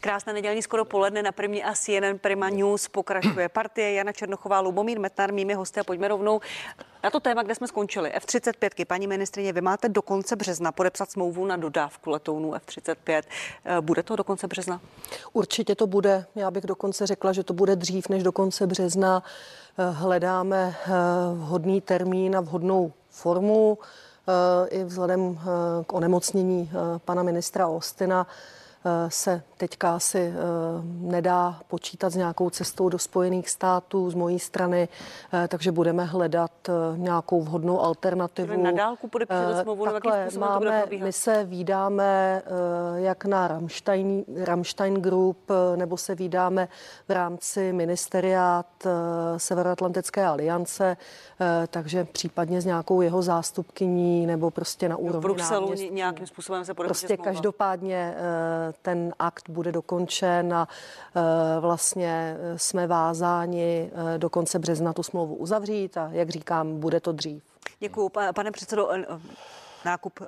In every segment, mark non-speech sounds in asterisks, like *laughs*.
Krásné nedělní skoro poledne na Primě a CNN Prima News pokračuje *clears throat* partie Jana Černochová, Lubomír Metnar, mými hosty a pojďme rovnou na to téma, kde jsme skončili. F-35. Paní ministrině, vy máte do konce března podepsat smlouvu na dodávku letounů F-35. Eh, bude to do konce března? Určitě to bude. Já bych dokonce řekla, že to bude dřív než do konce března. Eh, hledáme eh, vhodný termín a vhodnou formu i vzhledem k onemocnění pana ministra Ostina se teďka asi eh, nedá počítat s nějakou cestou do Spojených států z mojí strany, eh, takže budeme hledat nějakou vhodnou alternativu. Na dálku podepíšete smlouvu, Takhle, máme, my se výdáme jak na Ramstein, Ramstein Group, nebo se výdáme v rámci ministeriát Severoatlantické aliance, takže případně s nějakou jeho zástupkyní nebo prostě na úrovni v Bruselu nějakým způsobem se Prostě smlouva. každopádně ten akt bude dokončen a e, vlastně e, jsme vázáni e, do konce března tu smlouvu uzavřít a jak říkám, bude to dřív. Děkuji, pane předsedo nákup uh,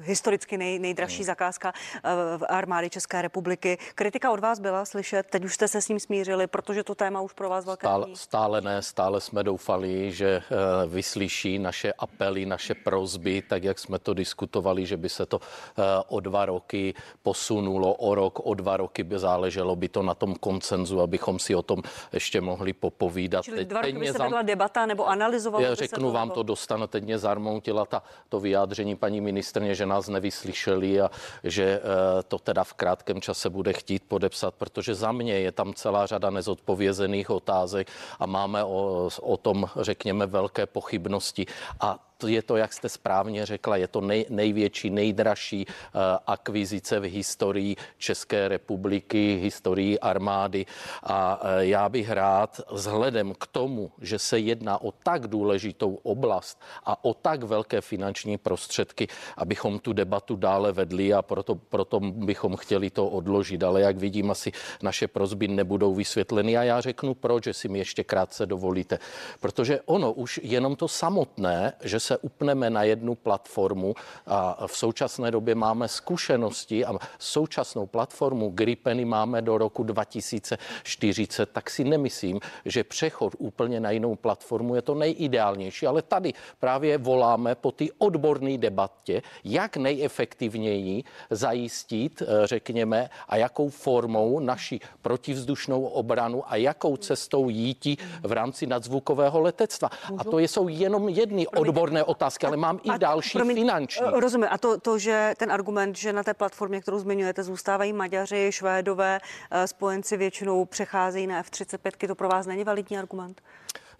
historicky nej, nejdražší hmm. zakázka uh, v armády České republiky. Kritika od vás byla slyšet, teď už jste se s ním smířili, protože to téma už pro vás velké stále, stále ne, stále jsme doufali, že uh, vyslyší naše apely, naše prozby, tak jak jsme to diskutovali, že by se to uh, o dva roky posunulo, o rok, o dva roky by záleželo by to na tom koncenzu, abychom si o tom ještě mohli popovídat. Čili dva roky by se vedla debata nebo analyzovala? Já řeknu vám to dostane, teď mě zarmoutila ta, to vyjádření paní ministrně, že nás nevyslyšeli a že eh, to teda v krátkém čase bude chtít podepsat, protože za mě je tam celá řada nezodpovězených otázek a máme o, o tom, řekněme, velké pochybnosti. A je to, jak jste správně řekla, je to nej, největší, nejdražší uh, akvizice v historii České republiky, historii armády. A uh, já bych rád, vzhledem k tomu, že se jedná o tak důležitou oblast a o tak velké finanční prostředky, abychom tu debatu dále vedli a proto, proto bychom chtěli to odložit. Ale jak vidím, asi naše prozby nebudou vysvětleny. A já řeknu proč, že si mi ještě krátce dovolíte. Protože ono už jenom to samotné, že se upneme na jednu platformu a v současné době máme zkušenosti a současnou platformu Gripeny máme do roku 2040, tak si nemyslím, že přechod úplně na jinou platformu je to nejideálnější, ale tady právě voláme po té odborné debatě, jak nejefektivněji zajistit, eh, řekněme, a jakou formou naši protivzdušnou obranu a jakou cestou jíti v rámci nadzvukového letectva. A to jsou jenom jedny odborné odborné otázky, ale mám a, i další promiň, finanční. Eh, rozumím. A to, to, že ten argument, že na té platformě, kterou zmiňujete, zůstávají Maďaři, Švédové, eh, spojenci většinou přecházejí na F-35, to pro vás není validní argument?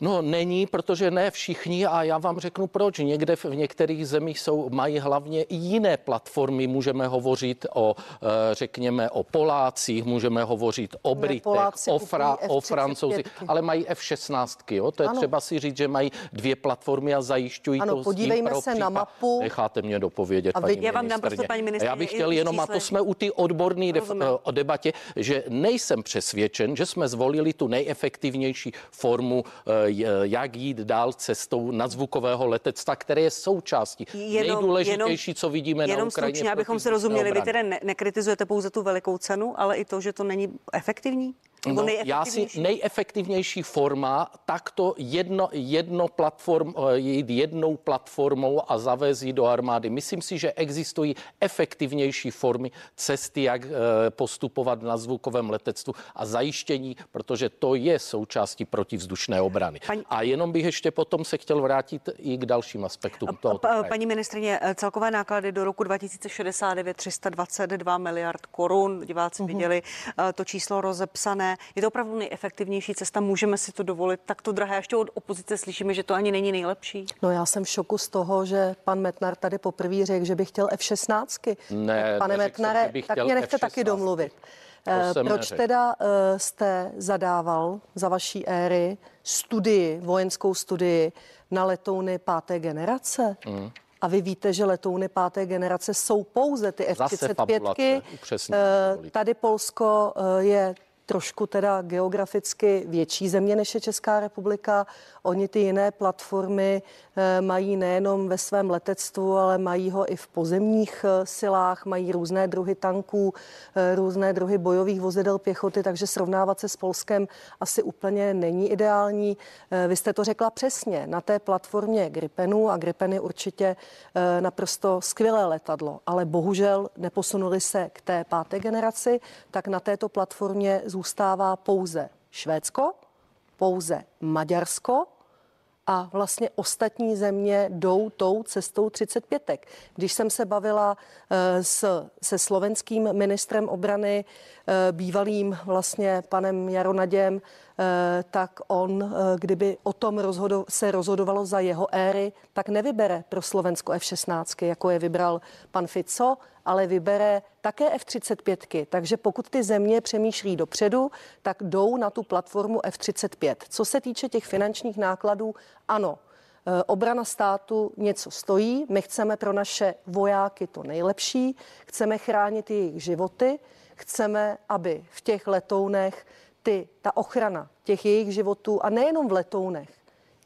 No není, protože ne všichni a já vám řeknu proč. Někde v některých zemích jsou, mají hlavně i jiné platformy. Můžeme hovořit o, eh, řekněme, o Polácích, můžeme hovořit o Britech, Poláci o, fra, o Francouzi, ale mají F-16. Jo? To je ano. třeba si říct, že mají dvě platformy a zajišťují ano, to. podívejme se případ. na mapu. Necháte mě dopovědět, a vy, paní Já vám dám prostě, paní Já bych chtěl jenom, a to jsme u ty odborné def- o debatě, že nejsem přesvědčen, že jsme zvolili tu nejefektivnější formu eh, jak jít dál cestou nadzvukového letectva, které je součástí jenom, nejdůležitější, jenom, co vidíme jenom na Ukrajině. Stručně, abychom se rozuměli, vy tedy ne- nekritizujete pouze tu velikou cenu, ale i to, že to není efektivní? No, já si nejefektivnější forma takto jedno, jedno platform, eh, jít jednou platformou a zavést do armády. Myslím si, že existují efektivnější formy cesty, jak eh, postupovat na zvukovém letectvu a zajištění, protože to je součástí protivzdušné obrany. Paní... A jenom bych ještě potom se chtěl vrátit i k dalším aspektům toho. Paní ministrině, eh, celkové náklady do roku 2069 322 miliard korun. Diváci uh-huh. viděli to číslo rozepsané je to opravdu nejefektivnější cesta, můžeme si to dovolit takto drahé. Ještě od opozice slyšíme, že to ani není nejlepší. No já jsem v šoku z toho, že pan Metnar tady poprvé řekl, že by chtěl F-16. Ne, Pane Metnare, jsem, tak mě nechte F-16. taky domluvit. Eh, proč neřekl. teda uh, jste zadával za vaší éry studii, vojenskou studii na letouny páté generace? Mm. A vy víte, že letouny páté generace jsou pouze ty F-35. Uh, tady Polsko uh, je trošku teda geograficky větší země než je Česká republika. Oni ty jiné platformy eh, mají nejenom ve svém letectvu, ale mají ho i v pozemních eh, silách, mají různé druhy tanků, eh, různé druhy bojových vozidel pěchoty, takže srovnávat se s Polskem asi úplně není ideální. Vy jste to řekla přesně. Na té platformě Gripenu a Gripen je určitě naprosto skvělé letadlo, ale bohužel neposunuli se k té páté generaci, tak na této platformě zůstává pouze Švédsko, pouze Maďarsko a vlastně ostatní země jdou tou cestou 35. Když jsem se bavila eh, s, se slovenským ministrem obrany, eh, bývalým vlastně panem Jaronaděm, tak on, kdyby o tom rozhodo, se rozhodovalo za jeho éry, tak nevybere pro Slovensko F-16, jako je vybral pan Fico, ale vybere také F-35. Takže pokud ty země přemýšlí dopředu, tak jdou na tu platformu F-35. Co se týče těch finančních nákladů, ano, e, Obrana státu něco stojí, my chceme pro naše vojáky to nejlepší, chceme chránit jejich životy, chceme, aby v těch letounech ty, ta ochrana těch jejich životů, a nejenom v letounech,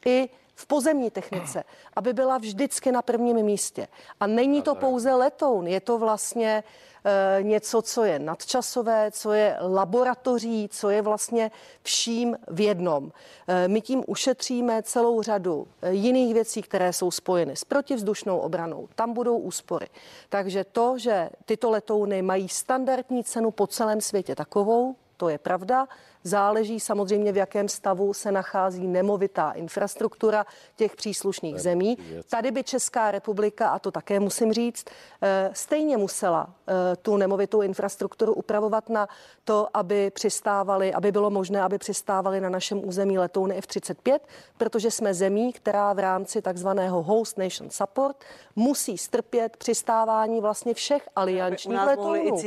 i v pozemní technice, aby byla vždycky na prvním místě. A není to pouze letoun, je to vlastně e, něco, co je nadčasové, co je laboratoří, co je vlastně vším v jednom. E, my tím ušetříme celou řadu e, jiných věcí, které jsou spojeny s protivzdušnou obranou. Tam budou úspory. Takže to, že tyto letouny mají standardní cenu po celém světě takovou, to je pravda. Záleží samozřejmě, v jakém stavu se nachází nemovitá infrastruktura těch příslušných zemí. Tady by Česká republika, a to také musím říct, eh, stejně musela eh, tu nemovitou infrastrukturu upravovat na to, aby přistávali, aby bylo možné, aby přistávali na našem území letouny F-35, protože jsme zemí, která v rámci takzvaného Host Nation Support musí strpět přistávání vlastně všech aliančních letounů.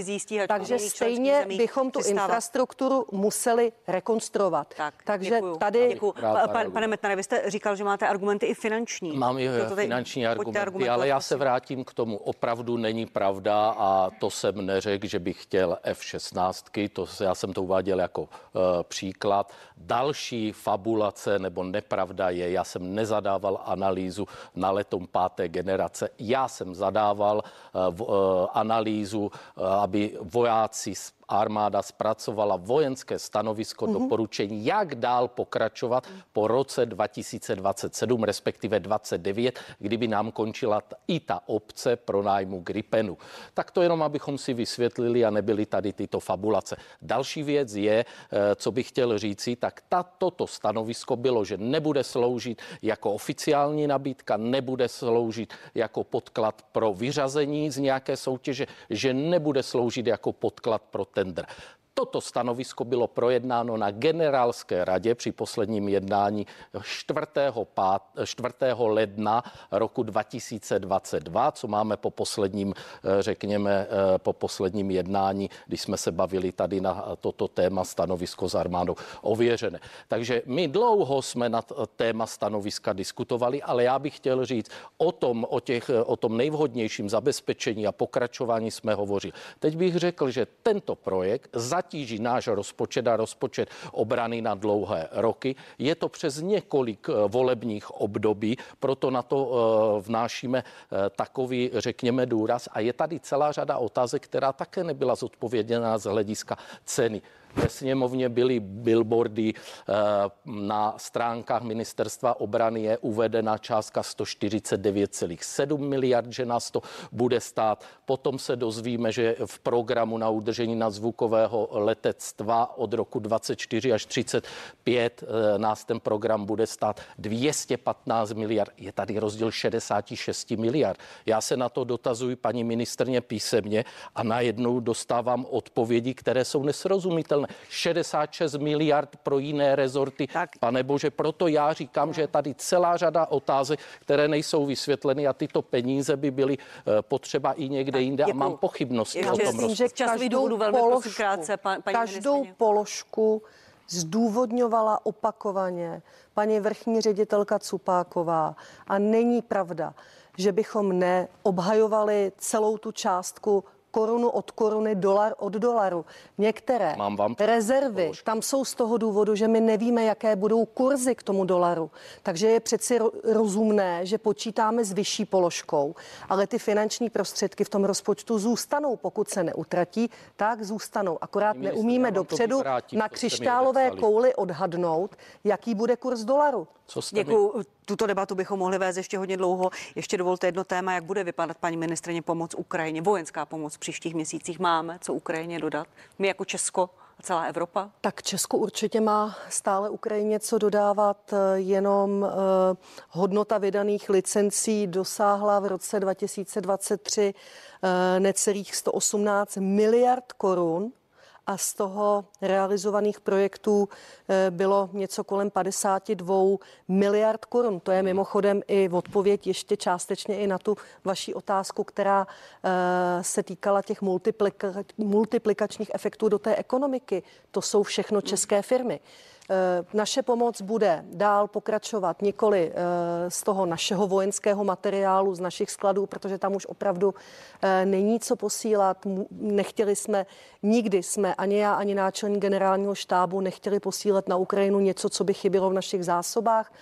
Takže stejně bychom tu infrastrukturu museli rekonstruovat. Tak, Takže děkuju. tady... Děkuju. Pan, pane Metnare, vy jste říkal, že máte argumenty i finanční. Mám i finanční argumenty, ale já se vrátím k tomu. Opravdu není pravda a to jsem neřekl, že bych chtěl F-16, to, já jsem to uváděl jako uh, příklad. Další fabulace nebo nepravda je, já jsem nezadával analýzu na letom páté generace. Já jsem zadával uh, uh, analýzu, uh, aby vojáci armáda zpracovala vojenské stanovisko mm-hmm. doporučení, jak dál pokračovat po roce 2027, respektive 29, kdyby nám končila t- i ta obce pro nájmu Gripenu. Tak to jenom, abychom si vysvětlili a nebyly tady tyto fabulace. Další věc je, eh, co bych chtěl říci, tak toto stanovisko bylo, že nebude sloužit jako oficiální nabídka, nebude sloužit jako podklad pro vyřazení z nějaké soutěže, že nebude sloužit jako podklad pro tendrá. Toto stanovisko bylo projednáno na generálské radě při posledním jednání 4. 4. ledna roku 2022, co máme po posledním, eh, řekněme, eh, po posledním jednání, když jsme se bavili tady na toto téma stanovisko s armádou ověřené. Takže my dlouho jsme na téma stanoviska diskutovali, ale já bych chtěl říct o tom, o, těch, o tom nejvhodnějším zabezpečení a pokračování jsme hovořili. Teď bych řekl, že tento projekt za zatíží náš rozpočet a rozpočet obrany na dlouhé roky. Je to přes několik eh, volebních období, proto na to eh, vnášíme eh, takový, řekněme, důraz. A je tady celá řada otázek, která také nebyla zodpověděna z hlediska ceny. Ve sněmovně byly billboardy, eh, na stránkách ministerstva obrany je uvedena částka 149,7 miliard, že nás to bude stát. Potom se dozvíme, že v programu na udržení nadzvukového letectva od roku 24 až 35 eh, nás ten program bude stát 215 miliard. Je tady rozdíl 66 miliard. Já se na to dotazuji paní ministrně písemně a najednou dostávám odpovědi, které jsou nesrozumitelné 66 miliard pro jiné rezorty. Tak. Pane bože, proto já říkám, že je tady celá řada otázek, které nejsou vysvětleny a tyto peníze by byly eh, potřeba i někde jinde a mám pochybnosti já o tom. Myslím, že každou velmi položku, krátce, paní každou ministrině. položku zdůvodňovala opakovaně paní vrchní ředitelka Cupáková a není pravda, že bychom neobhajovali celou tu částku korunu od koruny, dolar od dolaru. Některé Mám vám rezervy položky. tam jsou z toho důvodu, že my nevíme, jaké budou kurzy k tomu dolaru. Takže je přeci ro- rozumné, že počítáme s vyšší položkou, ale ty finanční prostředky v tom rozpočtu zůstanou. Pokud se neutratí, tak zůstanou. Akorát ministryně, neumíme dopředu vyvrátím, na křišťálové kouli odhadnout, jaký bude kurz dolaru. Co jste mi... Tuto debatu bychom mohli vést ještě hodně dlouho. Ještě dovolte jedno téma, jak bude vypadat paní ministrině pomoc Ukrajině, vojenská pomoc v příštích měsících. Máme co Ukrajině dodat? My jako Česko a celá Evropa? Tak Česko určitě má stále Ukrajině co dodávat, jenom eh, hodnota vydaných licencí dosáhla v roce 2023 eh, necelých 118 miliard korun a z toho realizovaných projektů eh, bylo něco kolem 52 miliard korun. To je mimochodem i odpověď ještě částečně i na tu vaši otázku, která eh, se týkala těch multiplika, multiplikačních efektů do té ekonomiky. To jsou všechno české firmy. Eh, Naše pomoc bude dál pokračovat nikoli eh, z toho našeho vojenského materiálu, z našich skladů, protože tam už opravdu eh, není co posílat. Nechtěli jsme, nikdy jsme, ani já, ani náčelník generálního štábu, nechtěli posílat na Ukrajinu něco, co by chybělo v našich zásobách,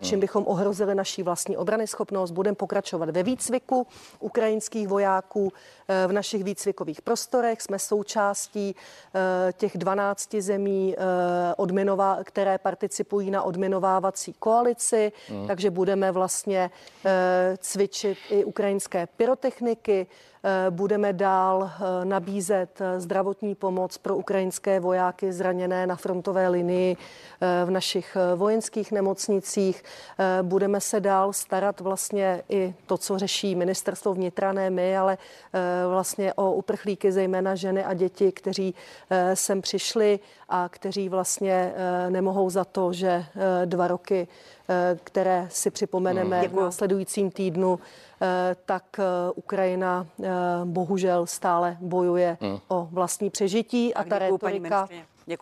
čím bychom ohrozili naší vlastní obrany schopnost. Budeme pokračovat ve výcviku ukrajinských vojáků v našich výcvikových prostorech. Jsme součástí těch 12 zemí eh, které participují na odminovávací koalici, takže budeme vlastně eh, cvičit i ukrajinské pyrotechniky. Eh, Budeme dál eh, nabízet eh, zdravotní pomoc pro ukrajinské vojáky zraněné na frontové linii v našich vojenských nemocnicích. Budeme se dál starat vlastně i to, co řeší ministerstvo vnitra, ne my, ale vlastně o uprchlíky, zejména ženy a děti, kteří sem přišli a kteří vlastně nemohou za to, že dva roky, které si připomeneme v následujícím týdnu, eh, tak eh, Ukrajina eh, bohužel stále bojuje o vlastní přežití a ta děkuju, retorika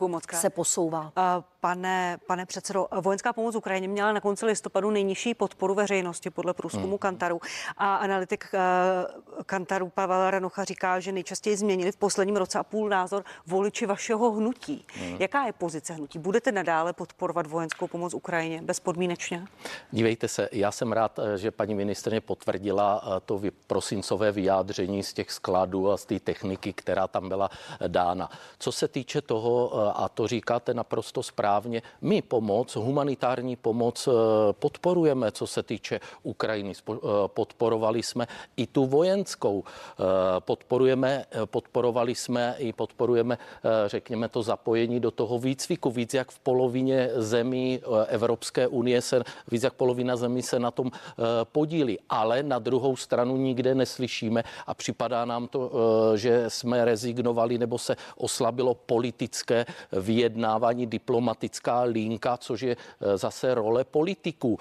moc krát. se posouvá. A Pane, pane předsedo, vojenská pomoc Ukrajině měla na konci listopadu nejnižší podporu veřejnosti podle průzkumu hmm. Kantaru. A analytik uh, Kantaru Pavel Ranocha říká, že nejčastěji změnili v posledním roce a půl názor voliči vašeho hnutí. Hmm. Jaká je pozice hnutí? Budete nadále podporovat vojenskou pomoc Ukrajině bezpodmínečně? Dívejte se, já jsem rád, eh, že paní ministrně potvrdila eh, to prosincové vyjádření z těch skladů a z té techniky, která tam byla dána. Co se týče toho, a to říkáte naprosto správně, my pomoc, humanitární pomoc eh, podporujeme, co se týče Ukrajiny. Eh, Podporovali jsme i tu vojenskou. Eh, Podporujeme, podporovali jsme i podporujeme, řekněme, to zapojení do toho výcviku. Víc jak v polovině zemí Evropské unie se, víc jak polovina zemí se na tom podílí. Ale na druhou stranu nikde neslyšíme a připadá nám to, že jsme rezignovali nebo se oslabilo politické vyjednávání, diplomatická linka, což je eh, zase role politiků,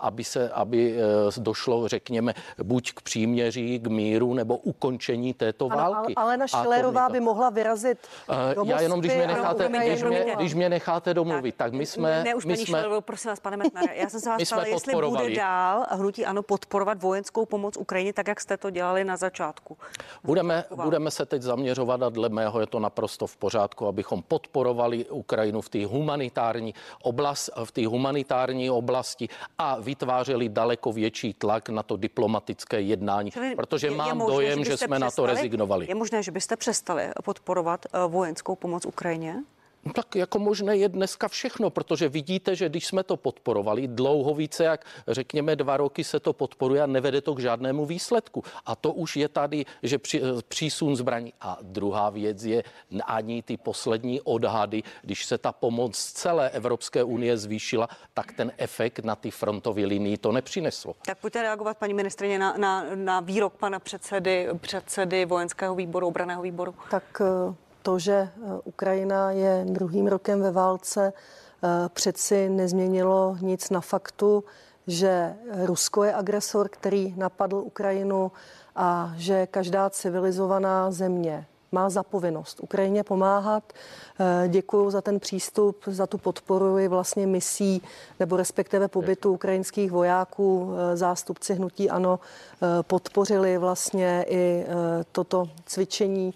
aby se, aby eh, došlo, řekněme, buď k příměří, k míru nebo ukončení této Ano, války. ale Alena Šilerová by mohla vyrazit Eh, do Já jenom, když mě necháte, Ukrajinu když mě, když mě necháte domluvit, tak my jsme, ne, už my jsme, Šlerovou, prosím vás, pane Metnare, já jsem se *laughs* vás ptala, jestli bude dál hnutí ano podporovat vojenskou pomoc Ukrajině, tak jak jste to dělali na začátku. Budeme, budeme se teď zaměřovat a dle mého je to naprosto v pořádku, abychom podporovali Ukrajinu v té humanitární, oblast, v té humanitární oblasti a vytvářeli daleko větší tlak na to diplomatické jednání, Čili protože je- je mám možné, dojem, že byste jsme na to přestali- rezignovali. Je možné, že byste přestali podporovat eh, vojenskou pomoc Ukrajině? No tak jako možné je dneska všechno, protože vidíte, že když jsme to podporovali dlouho více, jak řekněme dva roky se to podporuje a nevede to k žádnému výsledku. A to už je tady, že při, přísun zbraní. A druhá věc je ani ty poslední odhady, když se ta pomoc z celé Evropské unie zvýšila, tak ten efekt na ty frontové linii to nepřineslo. Tak pojďte reagovat, paní ministrině, na, na, na výrok pana předsedy, předsedy vojenského výboru, obraného výboru. Tak eh, to, že eh, Ukrajina je druhým rokem ve válce, eh, přeci nezměnilo nic na faktu, že Rusko je agresor, který napadl Ukrajinu a že každá civilizovaná země má za povinnost Ukrajině pomáhat. Eh, Děkuji za ten přístup, za tu podporu i vlastně misí nebo respektive pobytu ukrajinských vojáků. Eh, Zástupci hnutí ANO eh, podpořili vlastně i toto cvičení,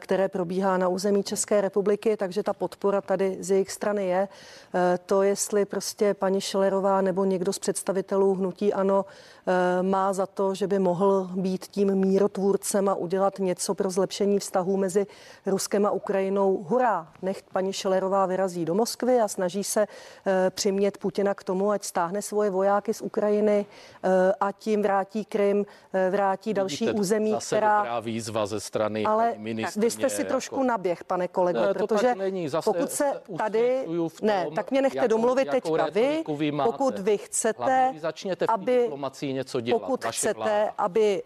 které probíhá na území České republiky, takže ta podpora tady z jejich strany je. To, jestli prostě paní Šelerová nebo někdo z představitelů hnutí ANO má za to, že by mohl být tím mírotvůrcem a udělat něco pro zlepšení vztahů mezi Ruskem a Ukrajinou, hurá, nech paní Šelerová vyrazí do Moskvy a snaží se eh, přimět Putina k tomu, ať stáhne svoje vojáky z Ukrajiny eh, a tím vrátí Krym, eh, vrátí další Vidíte, území, zase která... dobrá výzva ze strany Ale paní vy jste si trošku jako... naběh, pane kolego, Ne, to protože není. Zase pokud se tady... tom, Ne, tak mě nechte jakou- domluvit jakou teďka vy, vy máte. pokud vy chcete, začněte aby, něco dělat, pokud chcete, vláda. aby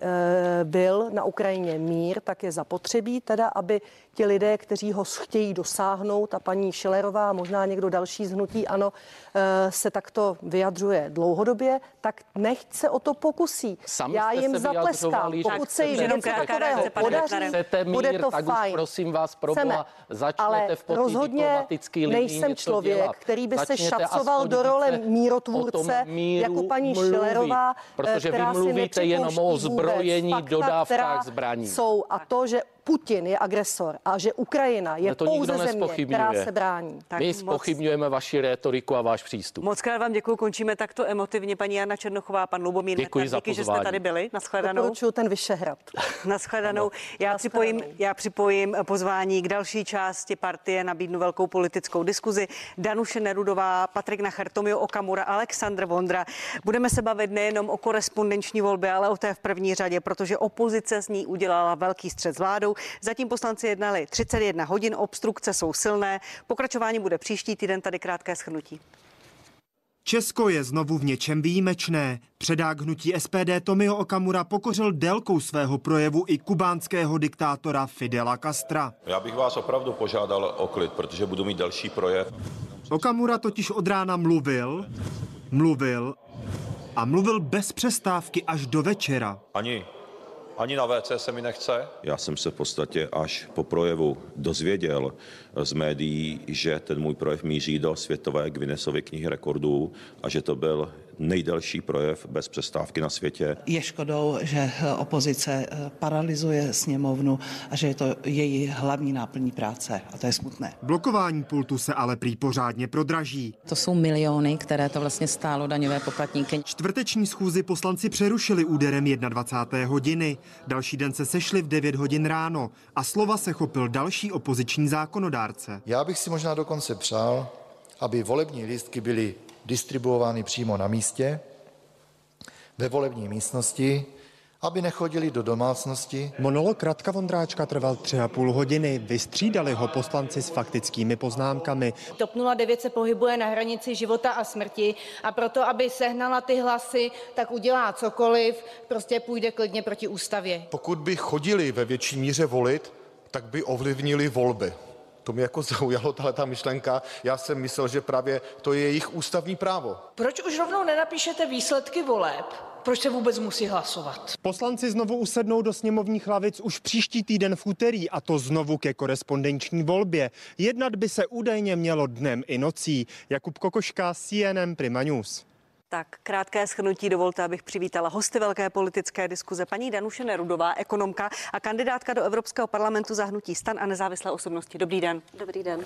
byl na Ukrajině mír, tak je zapotřebí teda, aby ti lidé, kteří ho chtějí dosáhnout a paní Šilerová, možná někdo další z hnutí, ano, e, se takto vyjadřuje dlouhodobě, tak nechť se o to pokusí. Sami Já jim se zatleskám. že Pokud se jim něco takového pane podaří, mír, bude to tak už fajn. prosím vás, pro boha, začněte Ale v rozhodně nejsem člověk, dělat. který by se Začněte šacoval aspoň do role mírotvůrce, jako paní mluvit, Šilerová, protože vy která si mluvíte jenom o vůbec zbrojení, fakta, dodávkách která zbraní. Jsou a to, že Putin je agresor a že Ukrajina je Ale to pouze země, která se brání. Tak My moc- spochybňujeme vaši rétoriku a váš přístup. Moc krát vám děkuji, končíme takto emotivně. Paní Jana Černochová, pan Lubomír Děkuji Metnar, za díky, že jste tady byli. Naschledanou. Doporučuju ten Vyšehrad. *laughs* Naschledanou. Já připojím, já připojím pozvání k další části partie, nabídnu velkou politickou diskuzi. Danuše Nerudová, Patrik Nacher, Tomio Okamura, Aleksandr Vondra. Budeme se bavit nejenom o korespondenční volbě, ale o té v první řadě, protože opozice z ní udělala velký střed s vládou. Zatím poslanci jednali 31 hodin, obstrukce jsou silné. Pokračování bude příští týden, tady krátké shrnutí. Česko je znovu v něčem výjimečné. Předák hnutí SPD Tomio Okamura pokořil délkou svého projevu i kubánského diktátora Fidela Castra. Já bych vás opravdu požádal o klid, protože budu mít další projev. Okamura totiž od rána mluvil, mluvil a mluvil bez přestávky až do večera. Ani, ani na WC se mi nechce. Já jsem se v podstatě až po projevu dozvěděl z médií, že ten můj projev míří do světové Guinnessovy knihy rekordů a že to byl nejdelší projev bez přestávky na světě. Je škodou, že opozice eh, paralyzuje sněmovnu a že je to její hlavní náplní práce. A to je smutné. Blokování pultu se ale prý pořádně prodraží. To jsou miliony, které to vlastně stálo daňové poplatníky. Čtvrteční schůzi poslanci přerušili úderem 21. hodiny. Další den se sešli v 9 hodin ráno a slova se chopil další opoziční zákonodárce. Já bych si možná dokonce přál, aby volební lístky byly distribuovány přímo na místě, ve volební místnosti, aby nechodili do domácnosti. Monolog Radka Vondráčka trval tři a půl hodiny. Vystřídali ho poslanci s faktickými poznámkami. TOP 09 se pohybuje na hranici života a smrti a proto, aby sehnala ty hlasy, tak udělá cokoliv, prostě půjde klidně proti ústavě. Pokud by chodili ve větší míře volit, tak by ovlivnili volby. To mě jako *laughs* zaujalo, tahle ta myšlenka. Já jsem myslel, že právě to je jejich ústavní právo. Proč už rovnou nenapíšete výsledky voleb? Proč se vůbec musí hlasovat? Poslanci znovu usednou do sněmovních lavic už příští týden v úterý a to znovu ke korespondenční volbě. Jednat by se údajně mělo dnem i nocí. Jakub Kokoška, CNN Prima News. Tak krátké schrnutí dovolte, abych přivítala hosty velké politické diskuze. Paní Danuše Nerudová, ekonomka a kandidátka do Evropského parlamentu za hnutí stan a nezávislé osobnosti. Dobrý den. Dobrý den.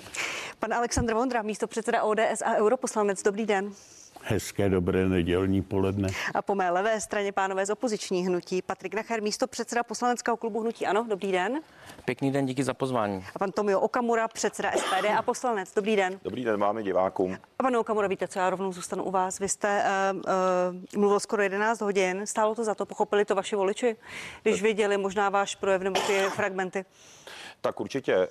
Pan Aleksandr Vondra, místo předseda ODS a europoslanec. Dobrý den. Hezké dobré nedělní poledne. A po mé levé straně pánové z opoziční hnutí Patrik Nacher, místo předseda poslaneckého klubu hnutí Ano. Dobrý den. Pěkný den, díky za pozvání. A pan Tomio Okamura, předseda SPD a poslanec. Dobrý den. Dobrý den, máme divákům. A pan Okamura, víte co, já rovnou zůstanu u vás. Vy jste uh, uh, mluvil skoro 11 hodin. Stálo to za to? Pochopili to vaši voliči, když viděli možná váš projev nebo ty fragmenty? Tak určitě eh,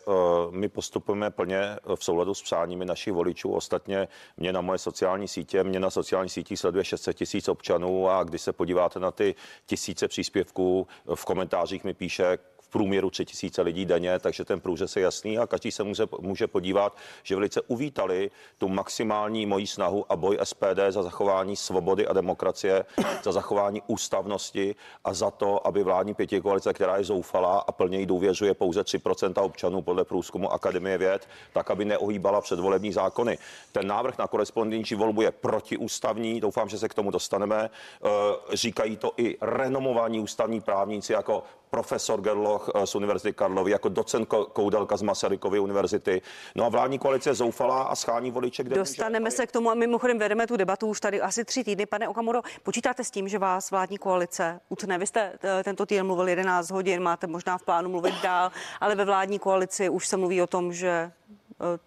my postupujeme plně v souladu s přáními našich voličů. Ostatně mě na moje sociální sítě, mě na sociální sítích sleduje 600 tisíc občanů a když se podíváte na ty tisíce příspěvků, v komentářích mi píše průměru 3 tisíce lidí denně, takže ten průřez je jasný a každý se může, může podívat, že velice uvítali tu maximální mojí snahu a boj SPD za zachování svobody a demokracie, za zachování ústavnosti a za to, aby vládní pětikoalice, která je zoufalá a plně jí důvěřuje pouze 3% občanů podle průzkumu Akademie věd, tak aby neohýbala předvolební zákony. Ten návrh na korespondenční volbu je protiústavní, doufám, že se k tomu dostaneme. Eh, Říkají to i renomovaní ústavní právníci jako profesor Gerloch eh, z Univerzity Karlovy, jako docent Ko- Koudelka z Masarykovy univerzity. No a vládní koalice zoufalá a schání voliče, kde Dostaneme se k tomu a mimochodem vedeme tu debatu už tady asi tři týdny. Pane Okamuro, počítáte s tím, že vás vládní koalice utne? Vy jste eh, tento týden mluvil 11 hodin, máte možná v plánu mluvit dál, ale ve vládní koalici už se mluví o tom, že eh,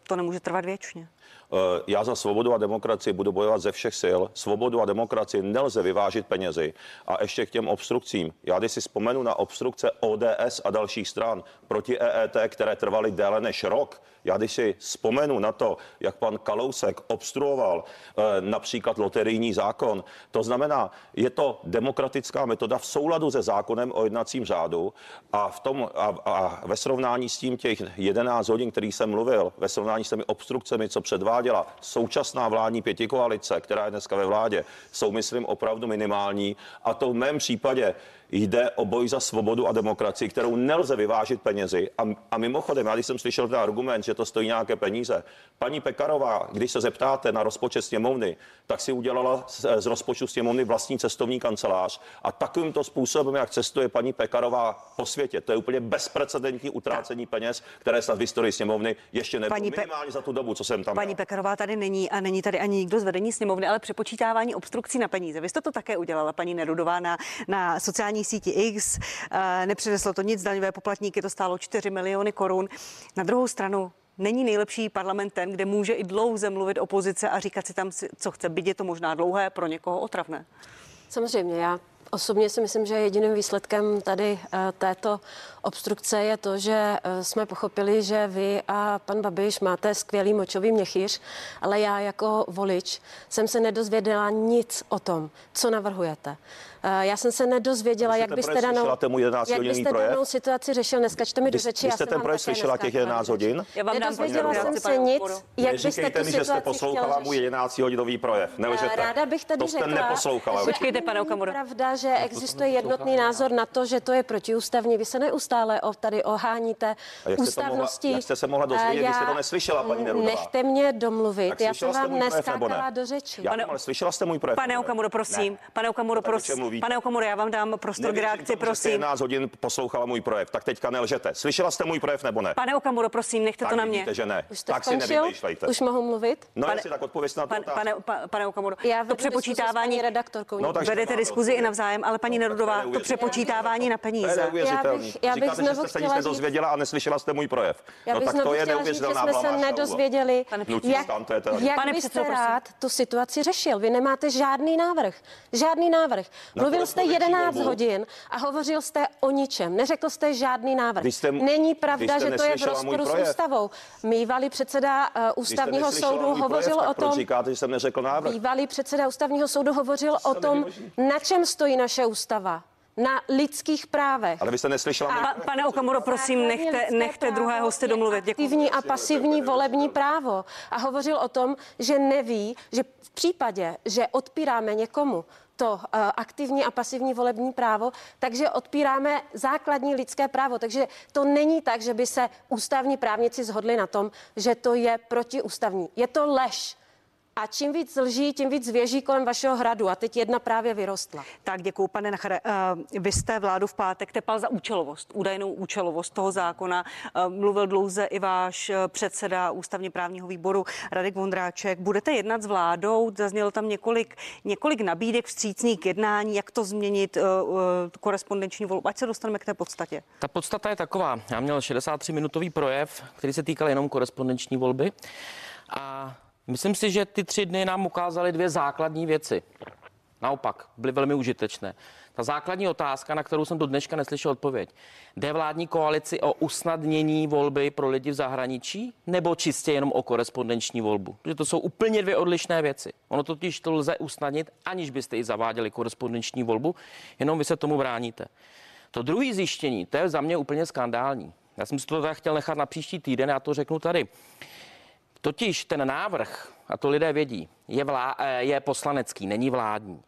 to nemůže trvat věčně. Eh, Já za svobodu a demokracii budu bojovat ze všech sil. Svobodu a demokracii nelze vyvážit penězi. A ještě k těm obstrukcím. Já když si vzpomenu na obstrukce ODS a dalších stran proti EET, které trvaly déle než rok, já když si vzpomenu na to, jak pan Kalousek obstruoval eh, například loterijní zákon, to znamená, je to demokratická metoda v souladu se zákonem o jednacím řádu a, v tom, a, a ve srovnání s tím těch 11 hodin, který jsem mluvil, ve srovnání s těmi obstrukcemi, co předváděla současná vládní pětikoalice, která je dneska ve vládě, jsou, myslím, opravdu minimální. A to v mém případě jde o boj za svobodu a demokracii, kterou nelze vyvážit penězi. A, a mimochodem, já když jsem slyšel ten argument, že to stojí nějaké peníze, paní Pekarová, když se zeptáte na rozpočet sněmovny, tak si udělala z, z rozpočtu sněmovny vlastní cestovní kancelář a takovýmto způsobem, jak cestuje paní Pekarová po světě, to je úplně bezprecedentní utrácení peněz, které snad v historii sněmovny ještě nebylo Paní Pe- minimálně za tu dobu, co jsem tam Paní byl. Pekarová tady není a není tady ani nikdo z vedení sněmovny, ale přepočítávání obstrukcí na peníze. Vy jste to také udělala, paní Nerudová, na, na sociální síti X. Eh, Nepřineslo to nic, daňové poplatníky to stálo 4 miliony korun. Na druhou stranu, Není nejlepší parlament ten, kde může i dlouze mluvit opozice a říkat si tam, co chce. Byť je to možná dlouhé, pro někoho otravné. Samozřejmě, já osobně si myslím, že jediným výsledkem tady eh, této obstrukce je to, že eh, jsme pochopili, že vy a pan Babiš máte skvělý močový měchýř, ale já jako volič jsem se nedozvěděla nic o tom, co navrhujete. Eh, Já jsem se nedozvěděla, jak byste danou, slyšela ten můj 11 jak byste projev? danou situaci řešil. Neskačte mi do řeči. vy já jste jsem ten vám projev slyšela těch neskákala 11 do řeči. hodin? Já vám dám Nedozvěděla jsem se pane nic, jak byste tu mi, že jste poslouchala můj řešit. 11 hodinový projev. Nelžete. Ráda bych tady to jste řekla, neposlouchala. Počkejte, pane Okamuro. Není pravda, že existuje jednotný názor na to, že to je protiústavní. Vy se neustále o, tady oháníte ústavností. jak jste se mohla dozvědět, když jste to neslyšela, paní Nerudová? Nechte mě domluvit. Já jsem vám neskákala ne? do řeči. Ale slyšela jste můj projev? Pane? Okamuro, prosím. Ne. Pane Okamuro, prosím. Mluvíte? Pane Okamuro, já vám dám prostor k Nevěřím reakci, tomu, že jste prosím. 11 hodin poslouchala můj projev, tak teďka nelžete. Slyšela jste můj projev nebo ne? Pane Okamuro, prosím, nechte tak to na mě. vidíte, že ne. Už tak si skončil? nevymýšlejte. Už mohu mluvit? No Pane- jestli tak odpověď na Pan, otázku. pane, pa, pane Okamuro, Já to přepočítávání redaktorkou. No, takže vedete diskuzi i navzájem, ale paní No, tak to Nerudová, to přepočítávání na To je peníze. Já bych- já bych Říkáte, že jste se nic chtěla říct- nedozvěděla a neslyšela jste můj projev. Já no bych tak to znovu je chtěla říct, že neuvěřitelná jsme se nedozvěděli, jak, to jak Pane byste rád tu situaci řešil. Vy nemáte žádný návrh. Žádný návrh. Mluvil jste korespondenční 11 volbu. hodin a hovořil jste o ničem. Neřekl jste žádný návrh. Jste- Není pravda, jste že to je v rozporu s projev. ústavou. Mývalý předseda uh, jste ústavního soudu projev, hovořil tak o tom, říkáte, že jsem neřekl návrh. Bývalý předseda ústavního soudu hovořil o tom, na čem stojí naše ústava. Na lidských právech. Ale vy jste neslyšela Pa, pane Okamuro, prosím, nechte, nechte druhého hosty je domluvit. Děkuji. Aktivní a pasivní volební právo. A hovořil o tom, že neví, že v případě, že odpíráme někomu to uh, aktivní a pasivní volební právo, takže odpíráme základní lidské právo. Takže to není tak, že by se ústavní právníci shodli na tom, že to je protiústavní. Je to lež. A čím víc lží, tím víc věží kolem vašeho hradu. A teď jedna právě vyrostla. Tak děkuji, pane Nachare. Eh, Vy jste vládu v pátek tepal za účelovost, údajnou účelovost toho zákona. Eh, Mluvil dlouze i váš eh, předseda ústavně právního výboru Radek Vondráček. Budete jednat s vládou, zaznělo tam několik, několik nabídek vstřícných k jednání, jak to změnit, korespondenční volbu. Ať se dostaneme k té podstatě. Ta podstata je taková. Já měl 63-minutový projev, který se týkal jenom korespondenční volby. A myslím si, že ty tři dny nám ukázaly dvě základní věci. Naopak, byly velmi užitečné. Ta základní otázka, na kterou jsem do dneška neslyšel odpověď. Jde vládní koalici o usnadnění volby pro lidi v zahraničí nebo čistě jenom o korespondenční volbu? Protože to jsou úplně dvě odlišné věci. Ono totiž to lze usnadnit, aniž byste i zaváděli korespondenční volbu, jenom vy se tomu bráníte. To druhé zjištění, to je za mě úplně skandální. Já jsem si to teda chtěl nechat na příští týden, já to řeknu tady. Totiž ten návrh, a to lidé vědí, je, vlá, eh, je poslanecký, není vládní.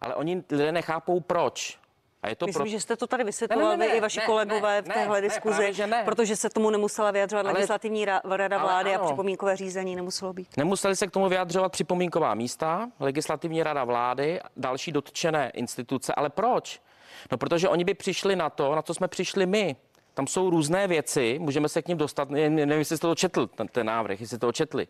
Ale oni lidé nechápou proč. A je to Myslím, pro... že jste to tady vysvětloval Ne, ne, ne, i vaši ne, kolegové ne, v téhle ne, diskuzi, že ne. protože se tomu nemusela vyjadřovat Ale- legislativní ra- rada ale vlády a ano. připomínkové řízení nemuselo být. Nemuseli se k tomu vyjadřovat připomínková místa, legislativní rada vlády, další dotčené instituce. Ale proč? No, protože oni by přišli na to, na co jsme přišli my. Tam jsou různé věci, můžeme se k ním dostat. Ne- Nevím, jestli jste to četl, ten, ten návrh, jestli jste to četli.